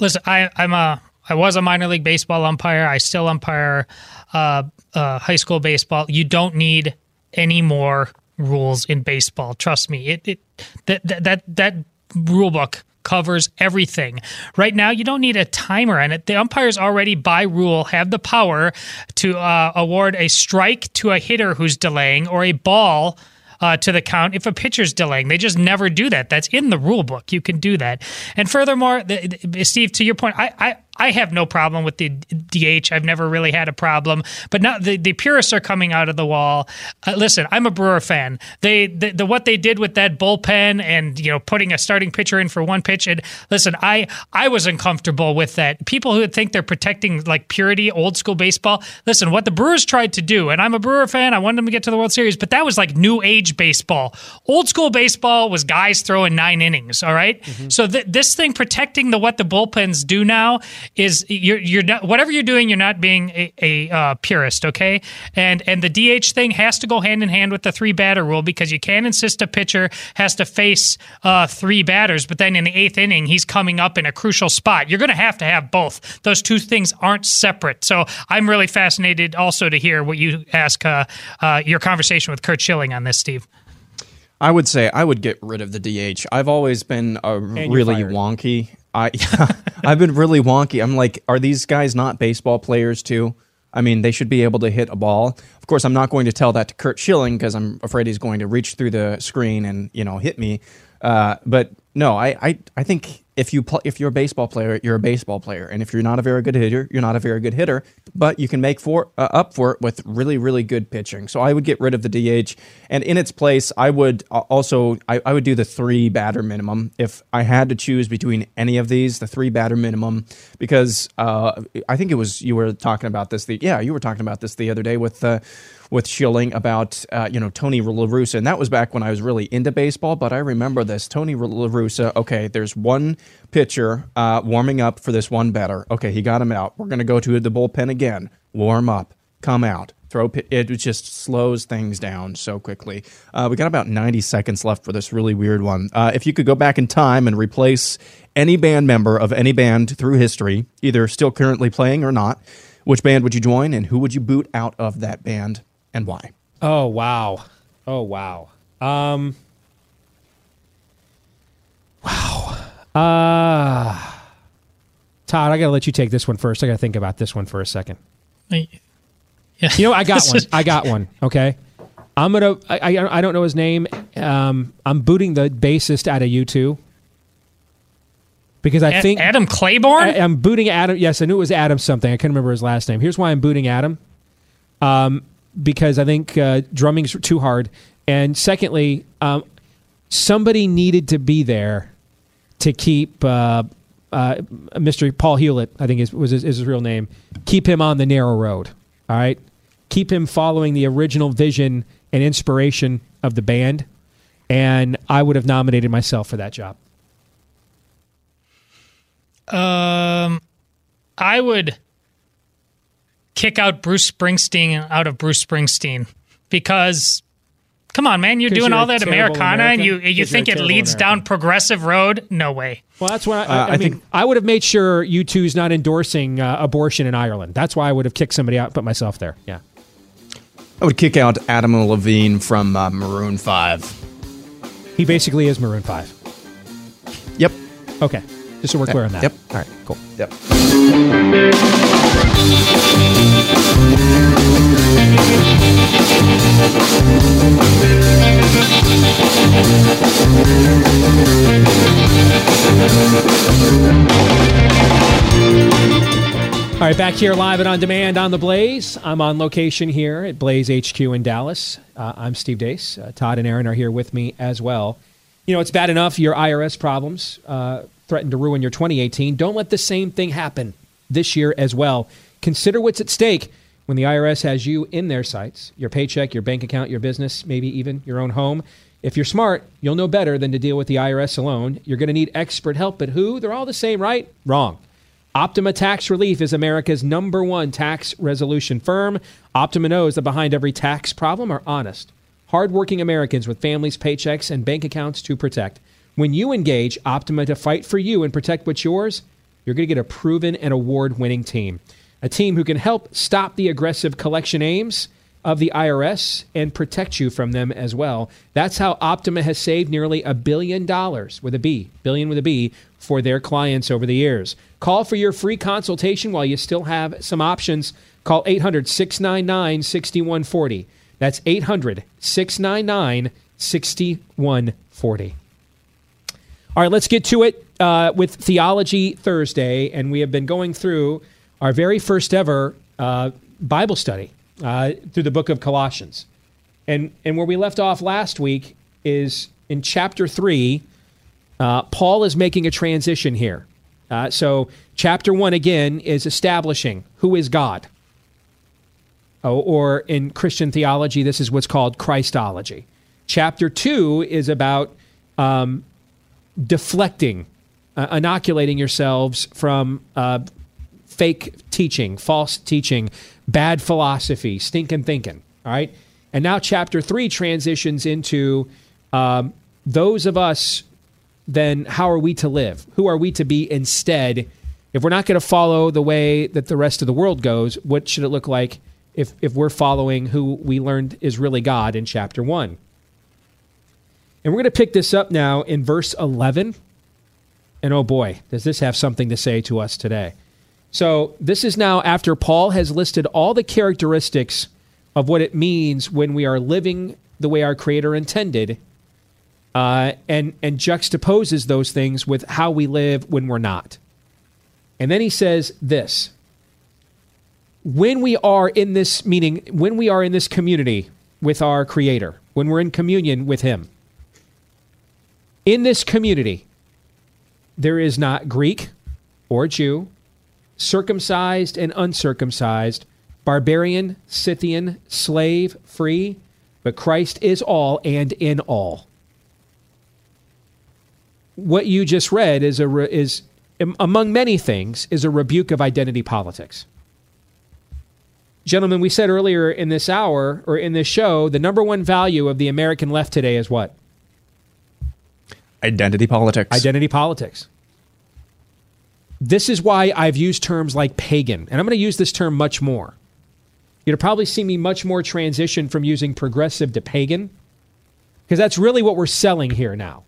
Listen, I, I'm a I was a minor league baseball umpire. I still umpire uh, uh, high school baseball. You don't need any more rules in baseball. Trust me. It, it that that that, that rule book covers everything. Right now, you don't need a timer on it. The umpires already, by rule, have the power to uh, award a strike to a hitter who's delaying or a ball uh, to the count if a pitcher's delaying. They just never do that. That's in the rule book. You can do that. And furthermore, the, the, Steve, to your point, I, I I have no problem with the DH. I've never really had a problem, but now the, the purists are coming out of the wall. Uh, listen, I'm a Brewer fan. They the, the, what they did with that bullpen and you know putting a starting pitcher in for one pitch. And listen, I I was uncomfortable with that. People who think they're protecting like purity, old school baseball. Listen, what the Brewers tried to do, and I'm a Brewer fan. I wanted them to get to the World Series, but that was like new age baseball. Old school baseball was guys throwing nine innings. All right? mm-hmm. so th- this thing protecting the what the bullpens do now is you're you're not whatever you're doing, you're not being a, a uh, purist, okay? And and the DH thing has to go hand in hand with the three batter rule because you can't insist a pitcher has to face uh, three batters, but then in the eighth inning he's coming up in a crucial spot. You're going to have to have both. Those two things aren't separate. So I'm really fascinated also to hear what you ask uh, uh your conversation with Curt Schilling on this, Steve. I would say I would get rid of the DH. I've always been a really wonky I I've been really wonky. I'm like, are these guys not baseball players too? I mean, they should be able to hit a ball. Of course, I'm not going to tell that to Curt Schilling because I'm afraid he's going to reach through the screen and you know hit me. Uh, but no, I, I I think if you pl- if you're a baseball player, you're a baseball player, and if you're not a very good hitter, you're not a very good hitter. But you can make for uh, up for it with really really good pitching. So I would get rid of the DH, and in its place, I would uh, also I, I would do the three batter minimum if I had to choose between any of these, the three batter minimum, because uh, I think it was you were talking about this. The yeah, you were talking about this the other day with. Uh, with Schilling about uh, you know Tony La Russa, and that was back when I was really into baseball. But I remember this Tony La Russa. Okay, there's one pitcher uh, warming up for this one batter. Okay, he got him out. We're going to go to the bullpen again. Warm up, come out, throw. It just slows things down so quickly. Uh, we got about 90 seconds left for this really weird one. Uh, if you could go back in time and replace any band member of any band through history, either still currently playing or not, which band would you join, and who would you boot out of that band? And why? Oh wow! Oh wow! Um, wow. Uh, Todd, I gotta let you take this one first. I gotta think about this one for a second. Yeah. You know, I got one. I got one. Okay. I'm gonna. I, I, I don't know his name. Um, I'm booting the bassist out of U2 because I A- think Adam Claiborne. I, am booting Adam. Yes, I knew it was Adam something. I can't remember his last name. Here's why I'm booting Adam. Um, because I think uh, drumming's too hard, and secondly, um, somebody needed to be there to keep uh, uh, Mr. Paul Hewlett, I think is, was his, is his real name, keep him on the narrow road. All right, keep him following the original vision and inspiration of the band, and I would have nominated myself for that job. Um, I would kick out Bruce Springsteen out of Bruce Springsteen because come on man you're doing you're all that americana American? and you you think it leads American. down progressive road no way Well, that's why I, Uh, I, I mean think- I would have made sure U2's not endorsing uh, abortion in Ireland. That's why I would have kicked somebody out, put myself there. Yeah. I would kick out Adam Levine from uh, Maroon Five. He basically is Maroon Five. Yep. Okay. Just so we're clear on that. Yep. All right. Cool. Yep. All right, back here live and on demand on the Blaze. I'm on location here at Blaze HQ in Dallas. Uh, I'm Steve Deace. Uh, Todd and Aaron are here with me as well. You know, it's bad enough your IRS problems uh, threaten to ruin your 2018. Don't let the same thing happen this year as well. Consider what's at stake when the IRS has you in their sights your paycheck, your bank account, your business, maybe even your own home. If you're smart, you'll know better than to deal with the IRS alone. You're going to need expert help, but who? They're all the same, right? Wrong. Optima Tax Relief is America's number one tax resolution firm. Optima knows that behind every tax problem are honest, hardworking Americans with families, paychecks, and bank accounts to protect. When you engage Optima to fight for you and protect what's yours, you're going to get a proven and award winning team. A team who can help stop the aggressive collection aims of the IRS and protect you from them as well. That's how Optima has saved nearly a billion dollars with a B, billion with a B, for their clients over the years. Call for your free consultation while you still have some options. Call 800 699 6140. That's 800 699 6140. All right, let's get to it uh, with Theology Thursday. And we have been going through our very first ever uh, Bible study uh, through the book of Colossians. And, and where we left off last week is in chapter 3. Uh, Paul is making a transition here. Uh, so, chapter 1 again is establishing who is God. Oh, or in Christian theology, this is what's called Christology. Chapter 2 is about um, deflecting, uh, inoculating yourselves from uh, fake teaching, false teaching, bad philosophy, stinking thinking. All right. And now chapter three transitions into um, those of us, then how are we to live? Who are we to be instead? If we're not going to follow the way that the rest of the world goes, what should it look like if, if we're following who we learned is really God in chapter one? And we're going to pick this up now in verse 11. And oh boy, does this have something to say to us today. So, this is now after Paul has listed all the characteristics of what it means when we are living the way our Creator intended, uh, and, and juxtaposes those things with how we live when we're not. And then he says this when we are in this, meaning when we are in this community with our Creator, when we're in communion with Him, in this community, there is not Greek or Jew, circumcised and uncircumcised, barbarian, Scythian, slave, free, but Christ is all and in all. What you just read is a re- is among many things is a rebuke of identity politics. Gentlemen, we said earlier in this hour or in this show, the number one value of the American left today is what? Identity politics. Identity politics. This is why I've used terms like pagan, and I'm going to use this term much more. You'll probably see me much more transition from using progressive to pagan, because that's really what we're selling here now.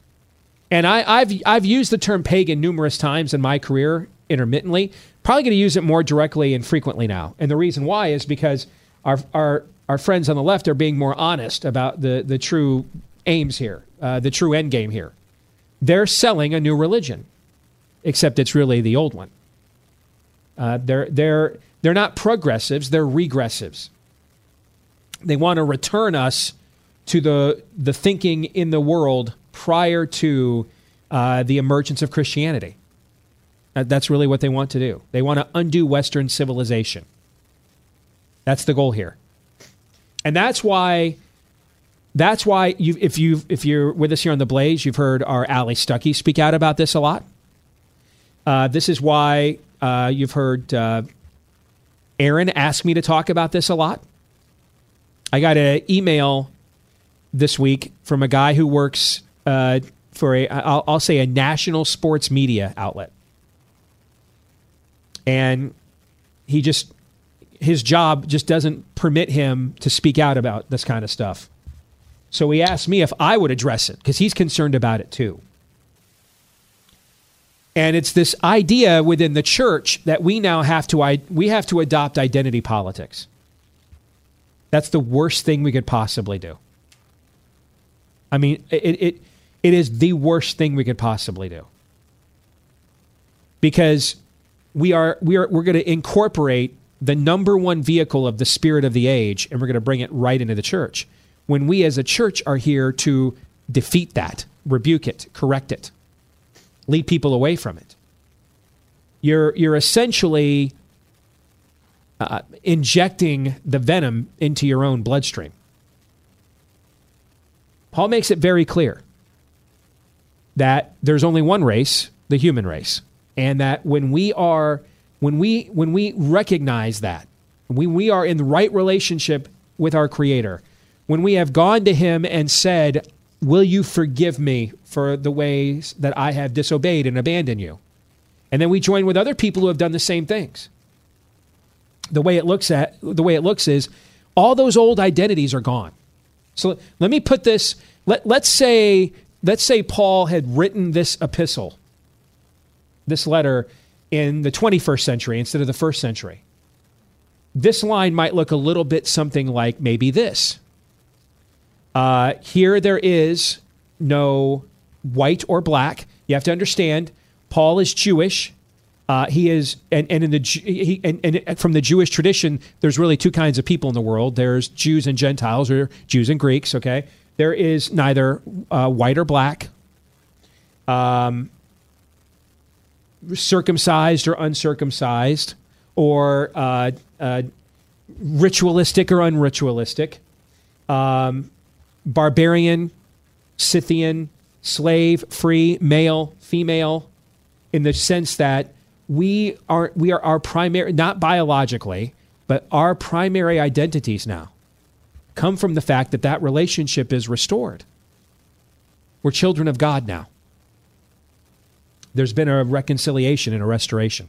And I, have I've used the term pagan numerous times in my career, intermittently. Probably going to use it more directly and frequently now. And the reason why is because our our our friends on the left are being more honest about the the true aims here, uh, the true end game here. They're selling a new religion except it's really the old one. Uh, they're, they're, they're not progressives, they're regressives. They want to return us to the, the thinking in the world prior to uh, the emergence of Christianity. That's really what they want to do. They want to undo Western civilization. That's the goal here. And that's why that's why you if you if you're with us here on the Blaze, you've heard our Allie Stuckey speak out about this a lot. Uh, this is why uh, you've heard uh, Aaron ask me to talk about this a lot. I got an email this week from a guy who works uh, for a, I'll, I'll say, a national sports media outlet. And he just, his job just doesn't permit him to speak out about this kind of stuff. So he asked me if I would address it because he's concerned about it too. And it's this idea within the church that we now have to we have to adopt identity politics. That's the worst thing we could possibly do. I mean, it, it, it is the worst thing we could possibly do. Because we are we are we're going to incorporate the number one vehicle of the spirit of the age and we're going to bring it right into the church. When we as a church are here to defeat that, rebuke it, correct it lead people away from it. You're, you're essentially uh, injecting the venom into your own bloodstream. Paul makes it very clear that there's only one race, the human race, and that when we are when we when we recognize that, when we are in the right relationship with our creator, when we have gone to him and said, Will you forgive me for the ways that I have disobeyed and abandoned you? And then we join with other people who have done the same things. The way it looks at the way it looks is all those old identities are gone. So let me put this. Let, let's say let's say Paul had written this epistle, this letter, in the 21st century instead of the first century. This line might look a little bit something like maybe this. Uh, here there is no white or black. You have to understand, Paul is Jewish. Uh, he is, and, and in the he, and, and from the Jewish tradition, there's really two kinds of people in the world. There's Jews and Gentiles, or Jews and Greeks. Okay, there is neither uh, white or black, um, circumcised or uncircumcised, or uh, uh ritualistic or unritualistic, um, barbarian, Scythian, slave, free, male, female, in the sense that we are we are our primary not biologically, but our primary identities now come from the fact that that relationship is restored. We're children of God now. There's been a reconciliation and a restoration.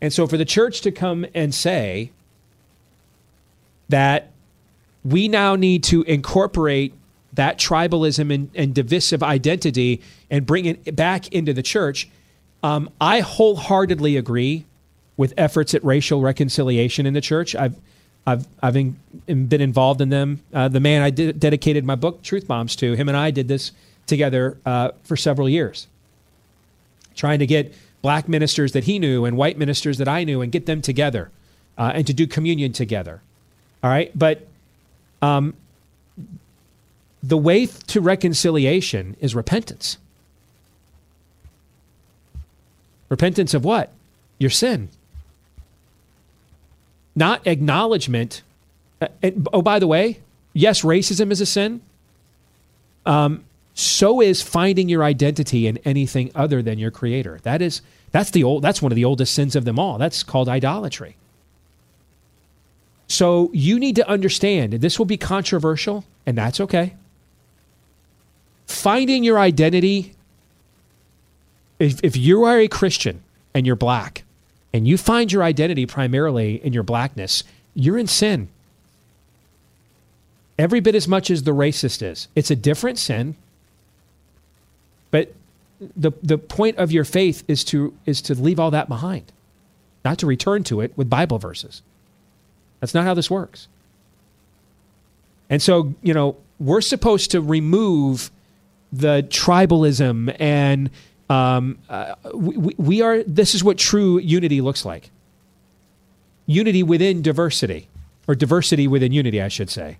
And so for the church to come and say that we now need to incorporate that tribalism and, and divisive identity and bring it back into the church um, I wholeheartedly agree with efforts at racial reconciliation in the church. I've I've I've in, been involved in them. Uh, the man I did, dedicated my book Truth Bombs to, him and I did this together uh, for several years, trying to get black ministers that he knew and white ministers that I knew and get them together uh, and to do communion together. All right, but um, the way to reconciliation is repentance. Repentance of what? Your sin. Not acknowledgement. Uh, oh, by the way, yes, racism is a sin. Um, so is finding your identity in anything other than your creator. That is that's the old that's one of the oldest sins of them all. That's called idolatry. So you need to understand, this will be controversial, and that's okay. Finding your identity if, if you are a Christian and you're black and you find your identity primarily in your blackness, you're in sin. Every bit as much as the racist is. It's a different sin. But the, the point of your faith is to, is to leave all that behind, not to return to it with Bible verses. That's not how this works. And so, you know, we're supposed to remove the tribalism and um, uh, we, we are. This is what true unity looks like. Unity within diversity, or diversity within unity, I should say.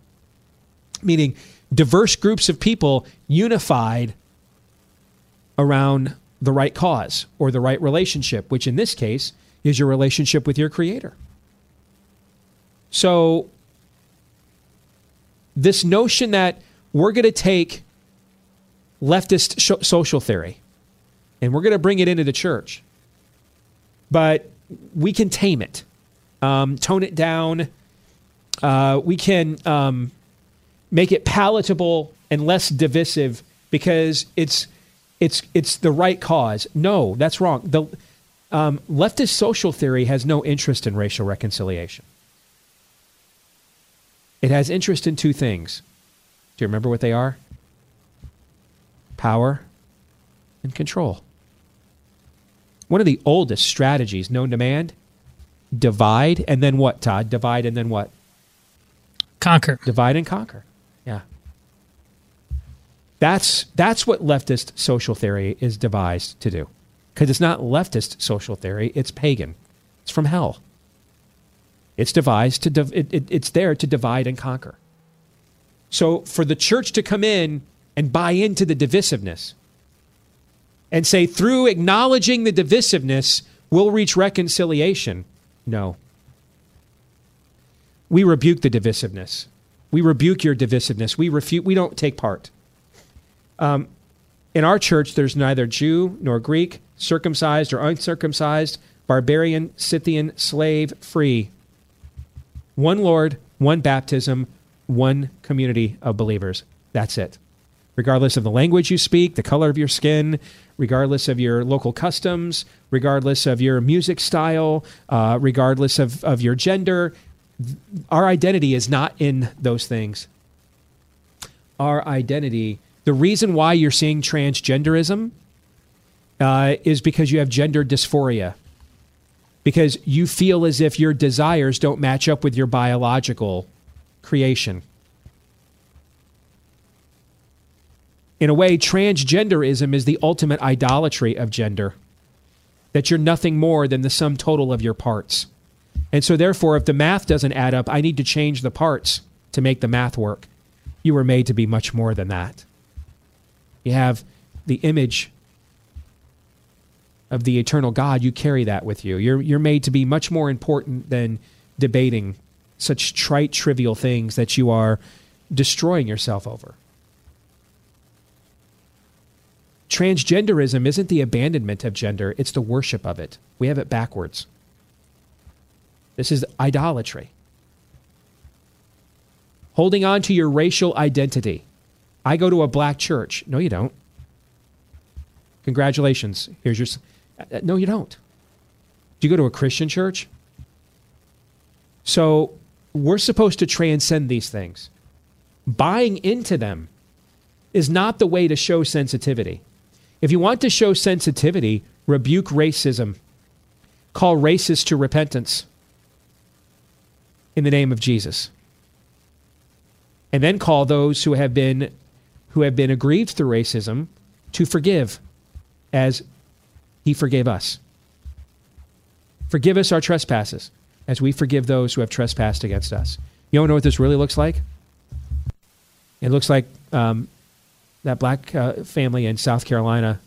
Meaning, diverse groups of people unified around the right cause or the right relationship, which in this case is your relationship with your Creator. So, this notion that we're going to take leftist sh- social theory and we're going to bring it into the church. But we can tame it, um, tone it down. Uh, we can um, make it palatable and less divisive because it's it's it's the right cause. No, that's wrong. The um, leftist social theory has no interest in racial reconciliation. It has interest in two things. Do you remember what they are? Power and control. One of the oldest strategies known to man divide and then what, Todd? Divide and then what? Conquer. Divide and conquer. Yeah. That's that's what leftist social theory is devised to do. Because it's not leftist social theory, it's pagan. It's from hell. It's devised to div- it, it, it's there to divide and conquer. So for the church to come in and buy into the divisiveness and say through acknowledging the divisiveness we'll reach reconciliation. No. We rebuke the divisiveness. We rebuke your divisiveness. We refute. We don't take part. Um, in our church, there's neither Jew nor Greek, circumcised or uncircumcised, barbarian, Scythian, slave, free. One Lord, one baptism, one community of believers. That's it. Regardless of the language you speak, the color of your skin, regardless of your local customs, regardless of your music style, uh, regardless of, of your gender. our identity is not in those things. Our identity, the reason why you're seeing transgenderism uh, is because you have gender dysphoria. Because you feel as if your desires don't match up with your biological creation. In a way, transgenderism is the ultimate idolatry of gender. That you're nothing more than the sum total of your parts. And so, therefore, if the math doesn't add up, I need to change the parts to make the math work. You were made to be much more than that. You have the image of the eternal God, you carry that with you. You're, you're made to be much more important than debating such trite, trivial things that you are destroying yourself over. Transgenderism isn't the abandonment of gender, it's the worship of it. We have it backwards. This is idolatry. Holding on to your racial identity. I go to a black church. No, you don't. Congratulations. Here's your. Uh, no, you don't. Do you go to a Christian church? So we're supposed to transcend these things. Buying into them is not the way to show sensitivity. If you want to show sensitivity, rebuke racism, call racists to repentance in the name of Jesus. And then call those who have been who have been aggrieved through racism to forgive as he forgave us. Forgive us our trespasses as we forgive those who have trespassed against us. You don't know what this really looks like? It looks like um, that black uh, family in South Carolina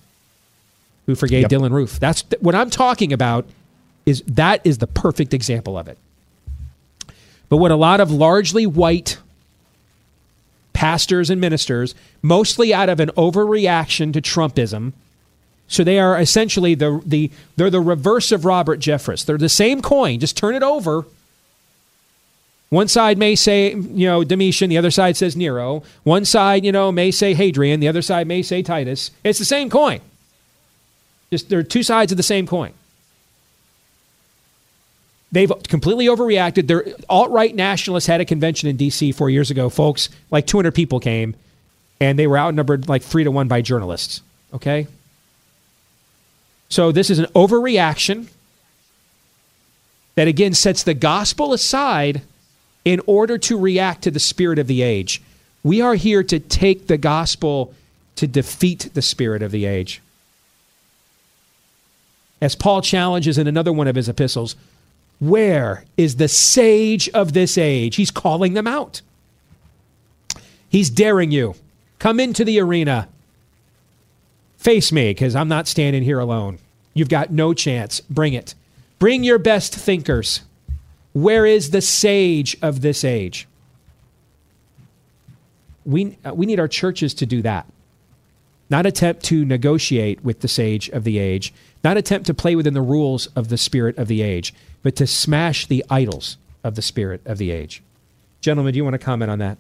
who forgave yep. Dylann Roof. That's th- what I'm talking about. Is that is the perfect example of it. But what a lot of largely white pastors and ministers, mostly out of an overreaction to Trumpism, so they are essentially the the they're the reverse of Robert Jeffress. They're the same coin, just turn it over. One side may say, you know, Domitian, the other side says Nero. One side, you know, may say Hadrian, the other side may say Titus. It's the same coin. Just they're two sides of the same coin. They've completely overreacted. Their alt-right nationalists had a convention in D.C. four years ago, folks. Like 200 people came, and they were outnumbered like three to one by journalists. Okay, so this is an overreaction that again sets the gospel aside in order to react to the spirit of the age. We are here to take the gospel to defeat the spirit of the age. As Paul challenges in another one of his epistles, where is the sage of this age? He's calling them out. He's daring you. Come into the arena. Face me, because I'm not standing here alone. You've got no chance. Bring it. Bring your best thinkers. Where is the sage of this age? We, uh, we need our churches to do that. Not attempt to negotiate with the sage of the age, not attempt to play within the rules of the spirit of the age, but to smash the idols of the spirit of the age. Gentlemen, do you want to comment on that?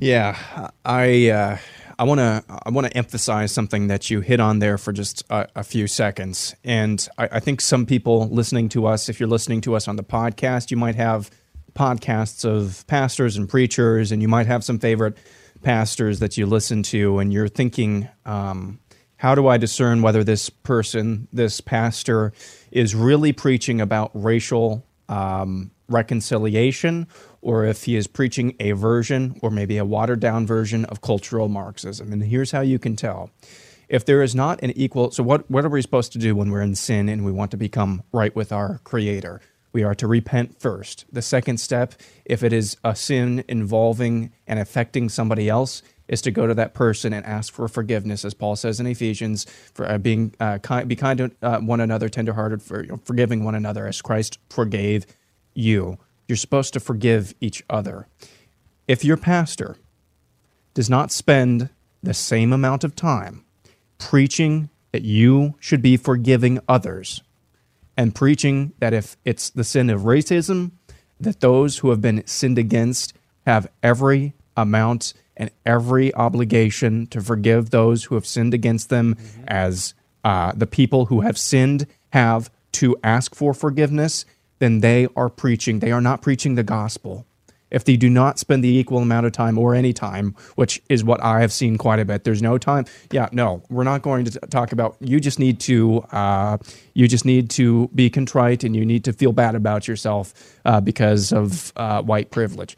Yeah, I. Uh I want to I want to emphasize something that you hit on there for just a, a few seconds, and I, I, think some people listening to us, if you're listening to us on the podcast, you might have podcasts of pastors and preachers, and you might have some favorite pastors that you listen to, and you're thinking, um, how do I discern whether this person, this pastor, is really preaching about racial um, reconciliation or if he is preaching a version or maybe a watered down version of cultural Marxism. And here's how you can tell. If there is not an equal, so what, what are we supposed to do when we're in sin and we want to become right with our Creator? We are to repent first. The second step, if it is a sin involving and affecting somebody else, is to go to that person and ask for forgiveness, as Paul says in Ephesians, for uh, being uh, kind, be kind to uh, one another, tenderhearted, for you know, forgiving one another, as Christ forgave you. You're supposed to forgive each other. If your pastor does not spend the same amount of time preaching that you should be forgiving others and preaching that if it's the sin of racism, that those who have been sinned against have every amount and every obligation to forgive those who have sinned against them, mm-hmm. as uh, the people who have sinned have to ask for forgiveness then they are preaching. They are not preaching the gospel. If they do not spend the equal amount of time or any time, which is what I have seen quite a bit, there's no time. Yeah, no, we're not going to talk about. You just need to, uh, you just need to be contrite, and you need to feel bad about yourself uh, because of uh, white privilege.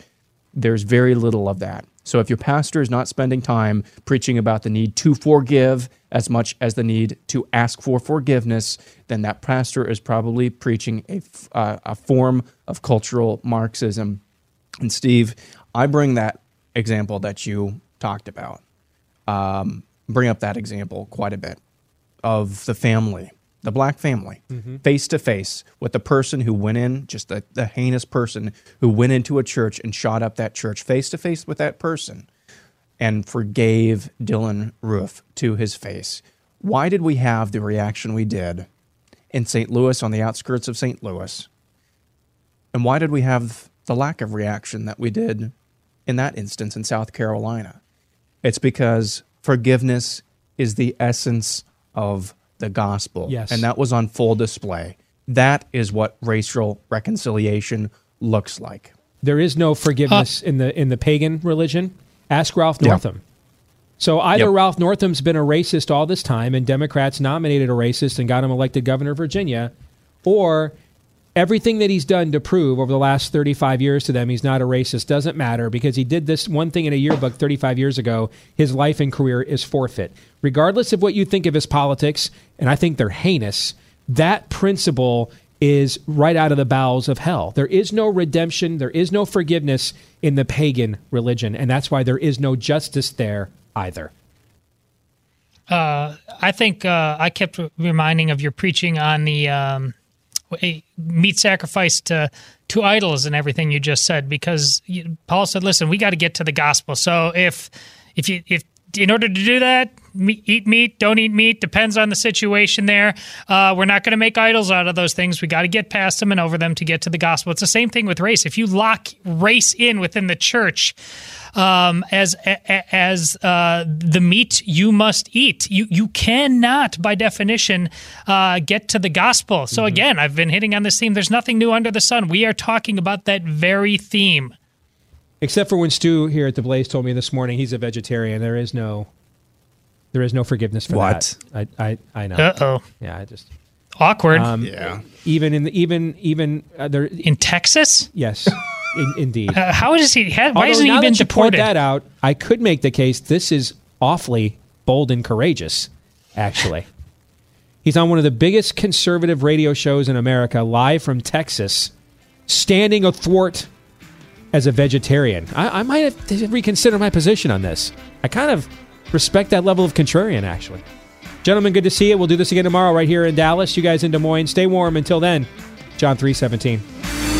There's very little of that. So if your pastor is not spending time preaching about the need to forgive as much as the need to ask for forgiveness, then that pastor is probably preaching a, uh, a form of cultural Marxism. And Steve, I bring that example that you talked about, um, bring up that example quite a bit of the family, the black family, face to face with the person who went in, just the, the heinous person who went into a church and shot up that church, face to face with that person and forgave Dylann Roof to his face. Why did we have the reaction we did in St. Louis, on the outskirts of St. Louis? And why did we have the lack of reaction that we did in that instance in South Carolina? It's because forgiveness is the essence of the gospel. Yes. And that was on full display. That is what racial reconciliation looks like. There is no forgiveness in the in the pagan religion. Ask Ralph Yeah. Northam. So either Yep. Ralph Northam's been a racist all this time, and Democrats nominated a racist and got him elected governor of Virginia, or everything that he's done to prove over the last 35 years to them he's not a racist doesn't matter because he did this one thing in a yearbook 35 years ago. His life and career is forfeit. Regardless of what you think of his politics, and I think they're heinous, that principle is right out of the bowels of hell. There is no redemption, there is no forgiveness in the pagan religion, and that's why there is no justice there either. Uh, I think uh, I kept reminding of your preaching on the um, meat sacrifice to to idols and everything you just said because you, Paul said, "Listen, we got to get to the gospel." So if if you if in order to do that, eat meat, don't eat meat, depends on the situation there. Uh, we're not going to make idols out of those things. We got to get past them and over them to get to the gospel. It's the same thing with race. If you lock race in within the church, um, as as uh, the meat you must eat. You you cannot, by definition, uh, get to the gospel. So again, I've been hitting on this theme. There's nothing new under the sun. We are talking about that very theme. Except for when Stu here at the Blaze told me this morning he's a vegetarian. There is no, there is no forgiveness for What? that. I I, I know. Uh-oh. Yeah, I just Awkward. Um, Yeah. Even in the, even even uh, there in Texas. Yes, In, indeed. Uh, how is he? How, why isn't he now been that you point deported? that out, I could make the case this is awfully bold and courageous, actually. He's on one of the biggest conservative radio shows in America, live from Texas, standing athwart as a vegetarian. I, I might have to reconsider my position on this. I kind of respect that level of contrarian, actually. Gentlemen, good to see you. We'll do this again tomorrow right here in Dallas. You guys in Des Moines, stay warm. Until then, John 317.